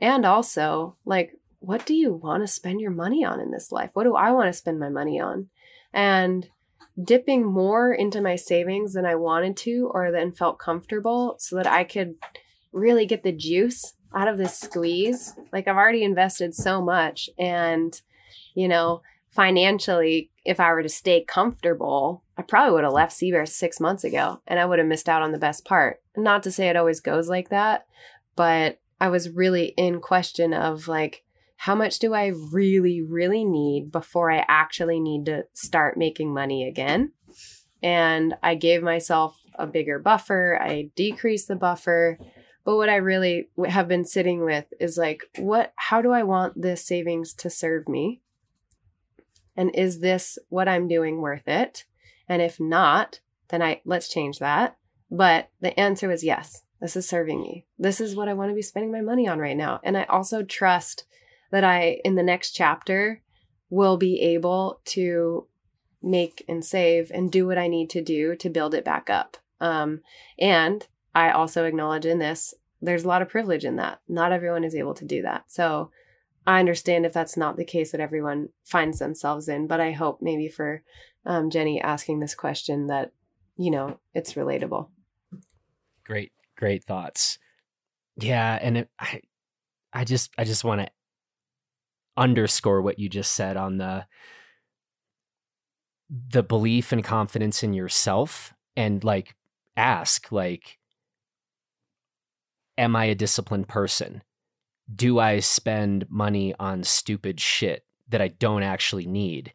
And also, like, what do you want to spend your money on in this life? What do I want to spend my money on? And dipping more into my savings than I wanted to or than felt comfortable so that I could really get the juice out of this squeeze. Like I've already invested so much and you know, financially if I were to stay comfortable, I probably would have left Seabear 6 months ago and I would have missed out on the best part. Not to say it always goes like that, but I was really in question of like how much do I really, really need before I actually need to start making money again? And I gave myself a bigger buffer. I decreased the buffer. But what I really have been sitting with is like, what, how do I want this savings to serve me? And is this what I'm doing worth it? And if not, then I, let's change that. But the answer was yes, this is serving me. This is what I want to be spending my money on right now. And I also trust that I, in the next chapter, will be able to make and save and do what I need to do to build it back up. Um, and I also acknowledge in this, there's a lot of privilege in that. Not everyone is able to do that. So I understand if that's not the case that everyone finds themselves in, but I hope maybe for um, Jenny asking this question that, you know, it's relatable. Great, great thoughts. Yeah. And it, I, I just, I just want to underscore what you just said on the the belief and confidence in yourself and like ask like am i a disciplined person? Do i spend money on stupid shit that i don't actually need?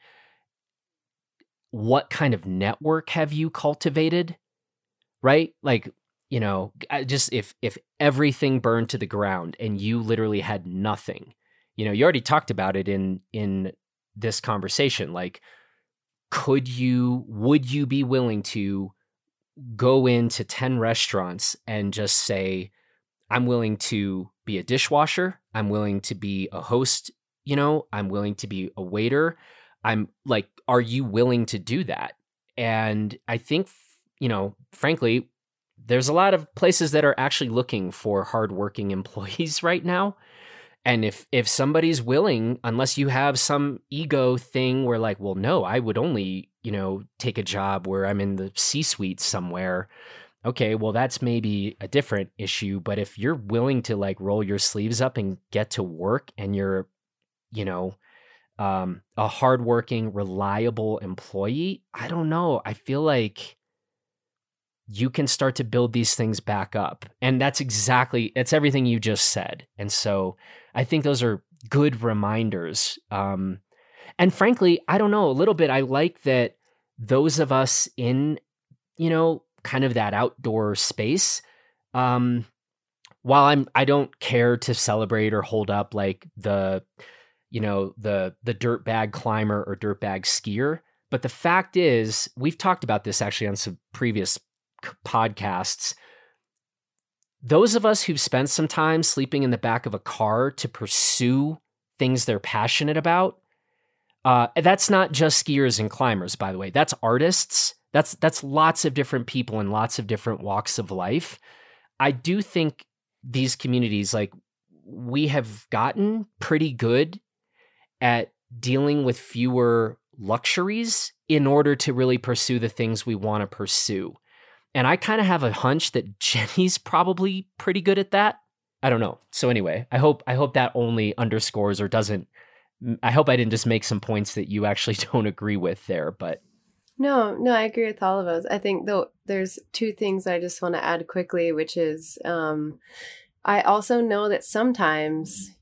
What kind of network have you cultivated? Right? Like you know just if if everything burned to the ground and you literally had nothing you know you already talked about it in in this conversation like could you would you be willing to go into 10 restaurants and just say i'm willing to be a dishwasher. I'm willing to be a host you know? I'm willing to be a waiter. I'm like are you willing to do that? And i think you know frankly there's a lot of places that are actually looking for hardworking employees right now and if if somebody's willing unless you have some ego thing where like well no i would only you know take a job where i'm in the c suite somewhere okay well that's maybe a different issue but if you're willing to like roll your sleeves up and get to work and you're you know um a hardworking reliable employee i don't know i feel like you can start to build these things back up. And that's exactly it's everything you just said. And so I think those are good reminders. Um, and frankly, I don't know, a little bit I like that those of us in, you know, kind of that outdoor space, um, while I'm I don't care to celebrate or hold up like the you know the the dirt bag climber or dirt bag skier but the fact is we've talked about this actually on some previous podcasts, those of us who've spent some time sleeping in the back of a car to pursue things they're passionate about, uh, that's not just skiers and climbers, by the way. That's artists. That's that's lots of different people in lots of different walks of life. I do think these communities, like we have gotten pretty good at dealing with fewer luxuries in order to really pursue the things we want to pursue. And I kind of have a hunch that Jenny's probably pretty good at that. I don't know. So anyway, I hope I hope that only underscores or doesn't I hope I didn't just make some points that you actually don't agree with there, but no, no, I agree with all of those. I think though there's two things I just want to add quickly, which is um I also know that sometimes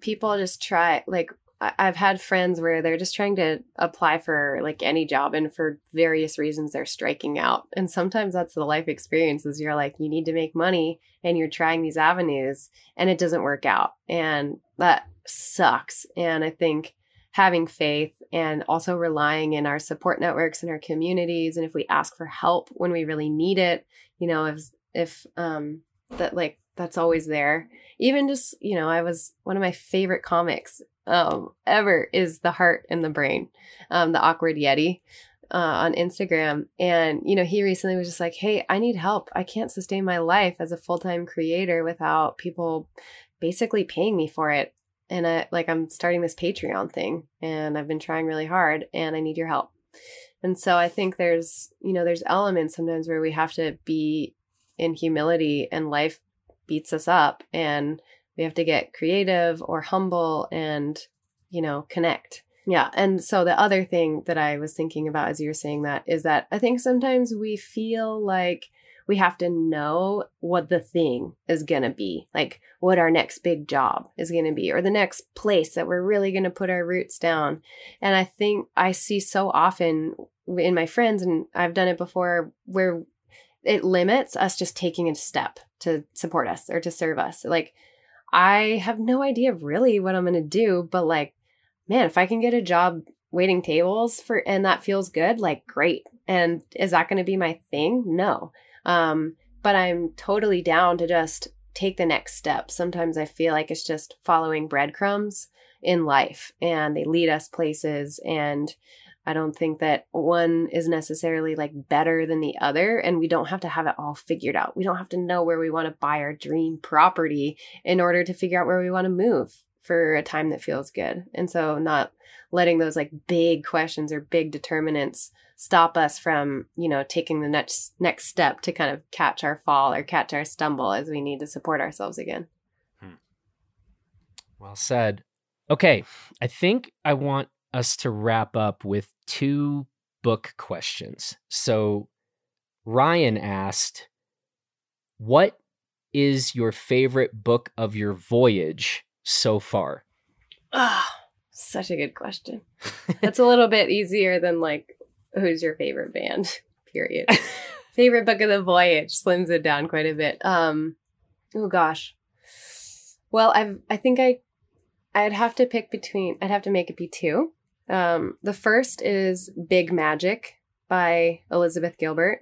people just try like I've had friends where they're just trying to apply for like any job and for various reasons they're striking out. And sometimes that's the life experiences. you're like, you need to make money and you're trying these avenues and it doesn't work out. And that sucks. And I think having faith and also relying in our support networks and our communities. And if we ask for help when we really need it, you know, if, if, um, that like that's always there. Even just, you know, I was one of my favorite comics um, ever is The Heart and the Brain, um, the Awkward Yeti. uh, on Instagram, and you know, he recently was just like, "Hey, I need help. I can't sustain my life as a full time creator without people basically paying me for it." And I like I'm starting this Patreon thing, and I've been trying really hard, and I need your help. And so I think there's you know there's elements sometimes where we have to be in humility, and life beats us up, and we have to get creative or humble and you know connect yeah. And so the other thing that I was thinking about as you were saying that is that I think sometimes we feel like we have to know what the thing is going to be, like what our next big job is going to be, or the next place that we're really going to put our roots down. And I think I see so often in my friends, and I've done it before, where it limits us just taking a step to support us or to serve us. Like, I have no idea really what I'm going to do, but like, man, if I can get a job waiting tables for and that feels good, like great. And is that going to be my thing? No. Um, but I'm totally down to just take the next step. Sometimes I feel like it's just following breadcrumbs in life and they lead us places and I don't think that one is necessarily like better than the other and we don't have to have it all figured out. We don't have to know where we want to buy our dream property in order to figure out where we want to move for a time that feels good. And so not letting those like big questions or big determinants stop us from, you know, taking the next next step to kind of catch our fall or catch our stumble as we need to support ourselves again. Hmm. Well said. Okay, I think I want us to wrap up with two book questions. So Ryan asked, "What is your favorite book of your voyage so far? Ah, oh, such a good question. That's a little bit easier than like who's your favorite band? Period. favorite book of the voyage slims it down quite a bit. Um, oh gosh. Well, I've I think I I'd have to pick between I'd have to make it be two. Um, the first is Big Magic by Elizabeth Gilbert,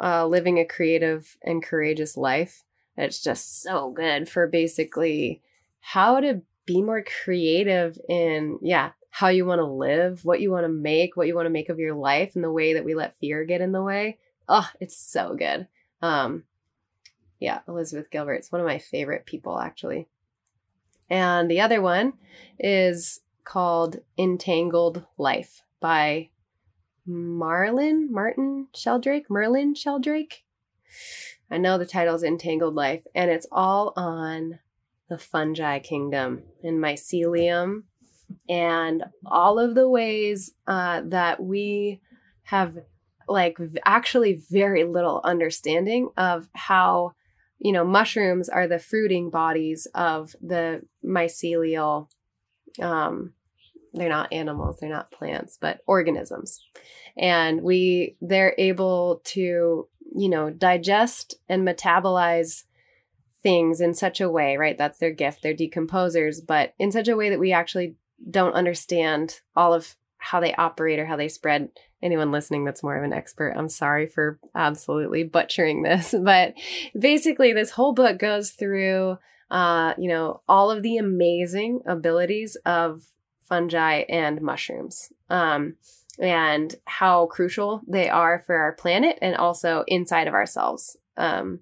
uh, living a creative and courageous life. It's just so good for basically how to be more creative in, yeah, how you want to live, what you want to make, what you want to make of your life, and the way that we let fear get in the way. Oh, it's so good. Um, yeah, Elizabeth Gilbert. It's one of my favorite people, actually. And the other one is called Entangled Life by Marlin Martin Sheldrake. Merlin Sheldrake. I know the title is Entangled Life, and it's all on the fungi kingdom and mycelium and all of the ways uh, that we have like actually very little understanding of how you know mushrooms are the fruiting bodies of the mycelial um they're not animals they're not plants but organisms and we they're able to you know digest and metabolize things in such a way, right? That's their gift. They're decomposers, but in such a way that we actually don't understand all of how they operate or how they spread. Anyone listening that's more of an expert, I'm sorry for absolutely butchering this, but basically, this whole book goes through, uh, you know, all of the amazing abilities of fungi and mushrooms. Um, and how crucial they are for our planet and also inside of ourselves. Um,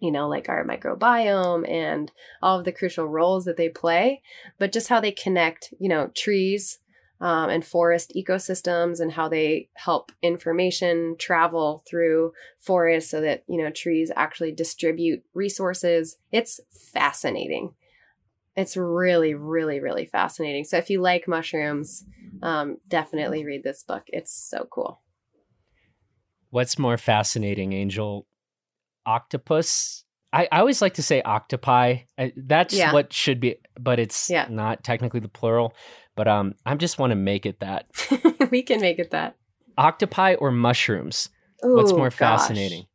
you know, like our microbiome and all of the crucial roles that they play, but just how they connect, you know, trees um, and forest ecosystems and how they help information travel through forests so that, you know, trees actually distribute resources. It's fascinating. It's really, really, really fascinating. So if you like mushrooms, um, definitely read this book. It's so cool. What's more fascinating, Angel? octopus. I, I always like to say octopi. I, that's yeah. what should be, but it's yeah. not technically the plural. But um, I just want to make it that. we can make it that. Octopi or mushrooms? Ooh, What's more gosh. fascinating?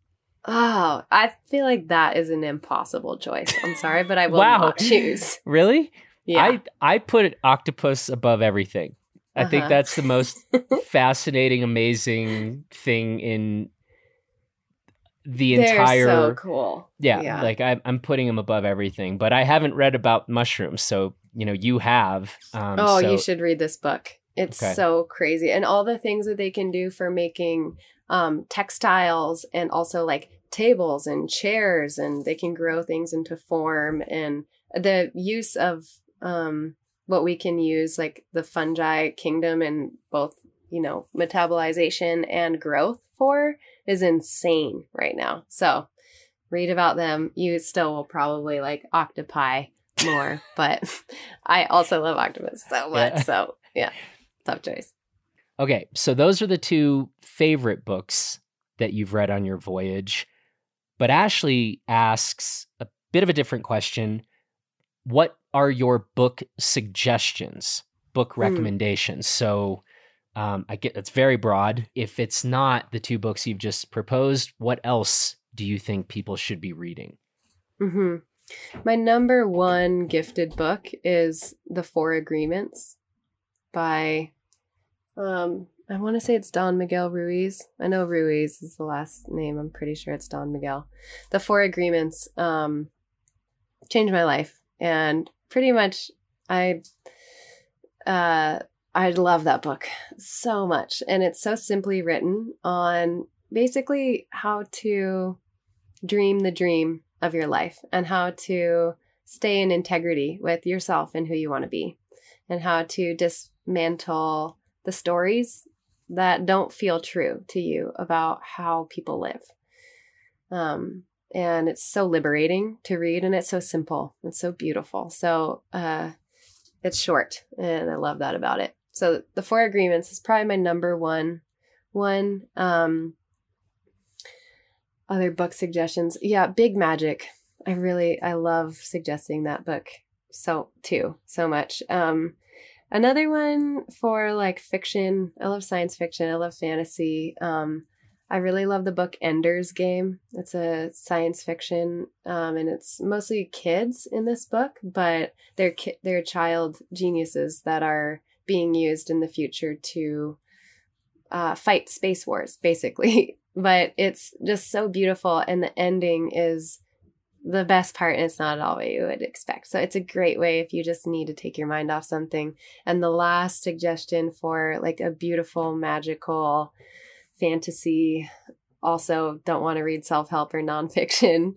Oh, I feel like that is an impossible choice. I'm sorry, but I will wow. not choose. Really? Yeah. I I put octopus above everything. I uh-huh. think that's the most fascinating, amazing thing in the They're entire so cool. Yeah, yeah. like I, am putting them above everything. But I haven't read about mushrooms, so you know you have. Um, oh, so, you should read this book. It's Okay. so crazy. And all the things that they can do for making um, textiles and also like tables and chairs, and they can grow things into form. And the use of um, what we can use, like the fungi kingdom, and both, you know, metabolization and growth for is insane right now. So read about them. You still will probably like octopi more, but I also love octopus so much. Yeah. So yeah, tough choice. Okay, so those are the two favorite books that you've read on your voyage. But Ashley asks a bit of a different question. What are your book suggestions, book Hmm. recommendations? So um, I get it's very broad. If it's not the two books you've just proposed, what else do you think people should be reading? hmm My number one gifted book is The Four Agreements by, um, I want to say it's Don Miguel Ruiz. I know Ruiz is the last name. I'm pretty sure it's Don Miguel. The Four Agreements um, changed my life, and pretty much I, uh, I love that book so much, and it's so simply written on basically how to dream the dream of your life and how to stay in integrity with yourself and who you want to be and how to dismantle the stories that don't feel true to you about how people live. Um, and it's so liberating to read and it's so simple it's so beautiful. So uh, it's short and i love that about it. So the four agreements is probably my number one one um, other book suggestions. Yeah big magic. I really i love suggesting that book so too so much. Um another one for like fiction. I love science fiction. I love fantasy. Um i really love the book ender's game. It's a science fiction um and it's mostly kids in this book but they're ki- they're child geniuses that are being used in the future to uh, fight space wars basically but it's just so beautiful and the ending is the best part and it's not at all what you would expect. So it's a great way if you just need to take your mind off something. And the last suggestion for like a beautiful magical fantasy also don't want to read self-help or nonfiction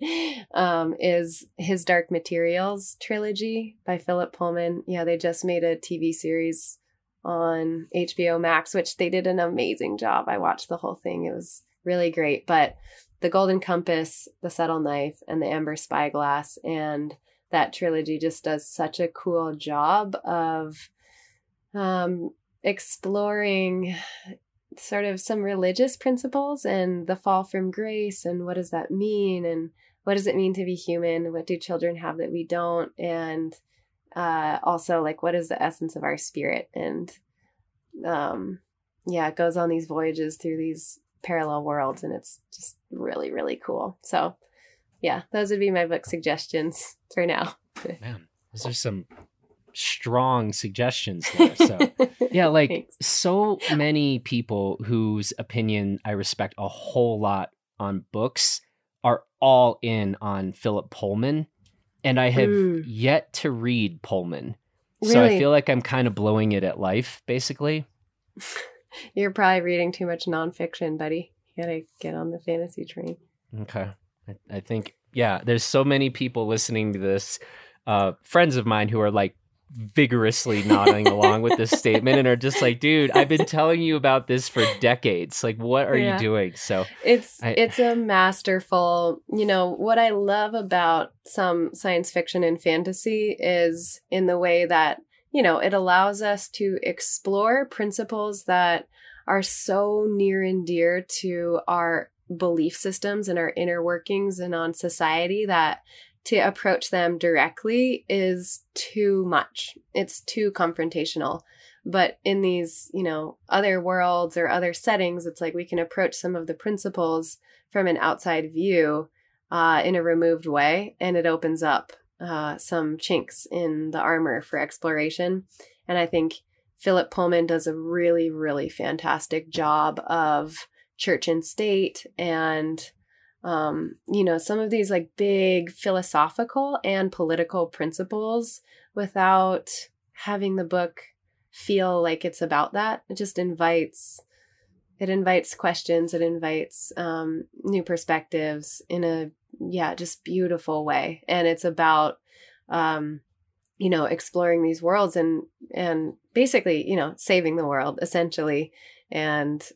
um, is his dark materials trilogy by philip pullman. Yeah they just made a tv series on hbo max which they did an amazing job. I watched the whole thing. It was really great but the golden compass the subtle knife and the amber spyglass and that trilogy just does such a cool job of um, exploring sort of some religious principles and the fall from grace and what does that mean and what does it mean to be human? What do children have that we don't? And uh, also like what is the essence of our spirit? And um, yeah it goes on these voyages through these parallel worlds and it's just really really cool so yeah those would be my book suggestions for now Man, those are some strong suggestions there. So yeah, like Thanks. so many people whose opinion I respect a whole lot on books are all in on Philip Pullman. And I have Mm. yet to read Pullman. So I feel like I'm kind of blowing it at life, basically. you're probably reading too much nonfiction buddy you gotta get on the fantasy train Okay. I, I think, yeah, there's so many people listening to this, uh, friends of mine who are like vigorously nodding along with this statement and are just like, dude, I've been telling you about this for decades. Like, what are Yeah. you doing? So, It's I- it's a masterful, you know, what I love about some science fiction and fantasy is in the way that, you know, it allows us to explore principles that are so near and dear to our belief systems and our inner workings and on society that to approach them directly is too much. It's too confrontational. But in these, you know, other worlds or other settings, it's like we can approach some of the principles from an outside view uh, in a removed way, and it opens up uh, some chinks in the armor for exploration. And I think Philip Pullman does a really, really fantastic job of church and state and um, you know, some of these like big philosophical and political principles without having the book feel like it's about that. It just invites it invites questions, it invites um, new perspectives in a yeah, just beautiful way. And it's about um, you know, exploring these worlds and and basically, you know, saving the world essentially and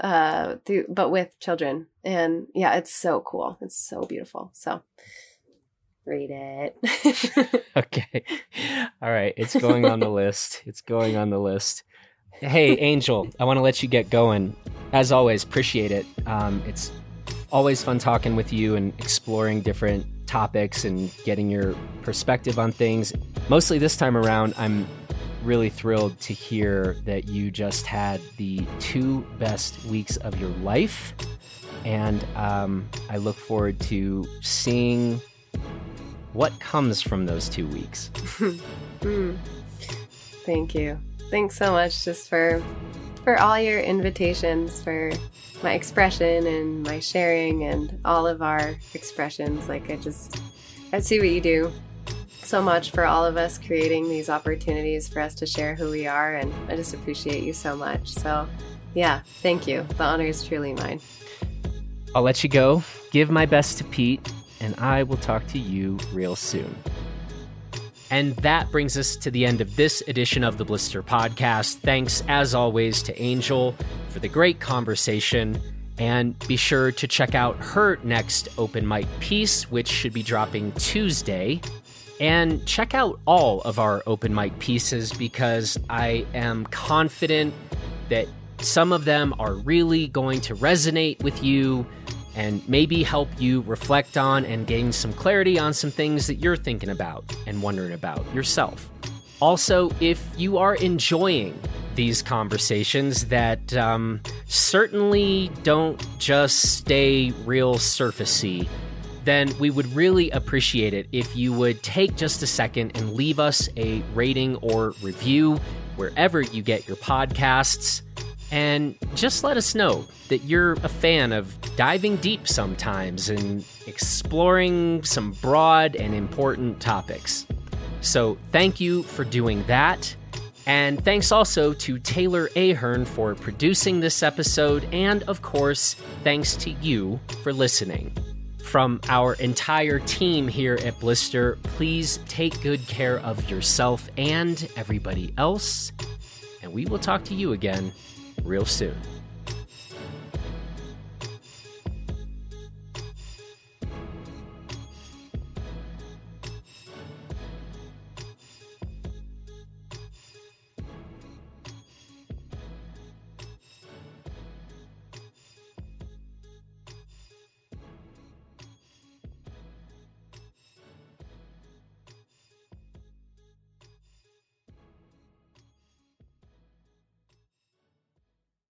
uh through, but with children. And yeah, it's so cool. It's so beautiful. So read it. okay. All right. It's going on the list. It's going on the list. Hey, Angel, I want to let you get going. As always, appreciate it. Um, it's always fun talking with you and exploring different topics and getting your perspective on things. Mostly this time around, I'm really thrilled to hear that you just had the two best weeks of your life. And um, I look forward to seeing what comes from those two weeks. mm. Thank you. Thanks so much just for for all your invitations, for my expression and my sharing and all of our expressions. Like I just I see what you do so much for all of us creating these opportunities for us to share who we are and I just appreciate you so much. So yeah, thank you. The honor is truly mine. I'll let you go. Give my best to Pete and I will talk to you real soon. And that brings us to the end of this edition of the Blister Podcast. Thanks, as always, to Angel for the great conversation. And be sure to check out her next open mic piece, which should be dropping Tuesday. And check out all of our open mic pieces because I am confident that some of them are really going to resonate with you and maybe help you reflect on and gain some clarity on some things that you're thinking about and wondering about yourself. Also, if you are enjoying these conversations that um, certainly don't just stay real surfacey, then we would really appreciate it if you would take just a second and leave us a rating or review wherever you get your podcasts. And just let us know that you're a fan of diving deep sometimes and exploring some broad and important topics. So, thank you for doing that. And thanks also to Taylor Ahern for producing this episode. And of course, thanks to you for listening. From our entire team here at Blister, please take good care of yourself and everybody else. And we will talk to you again real soon.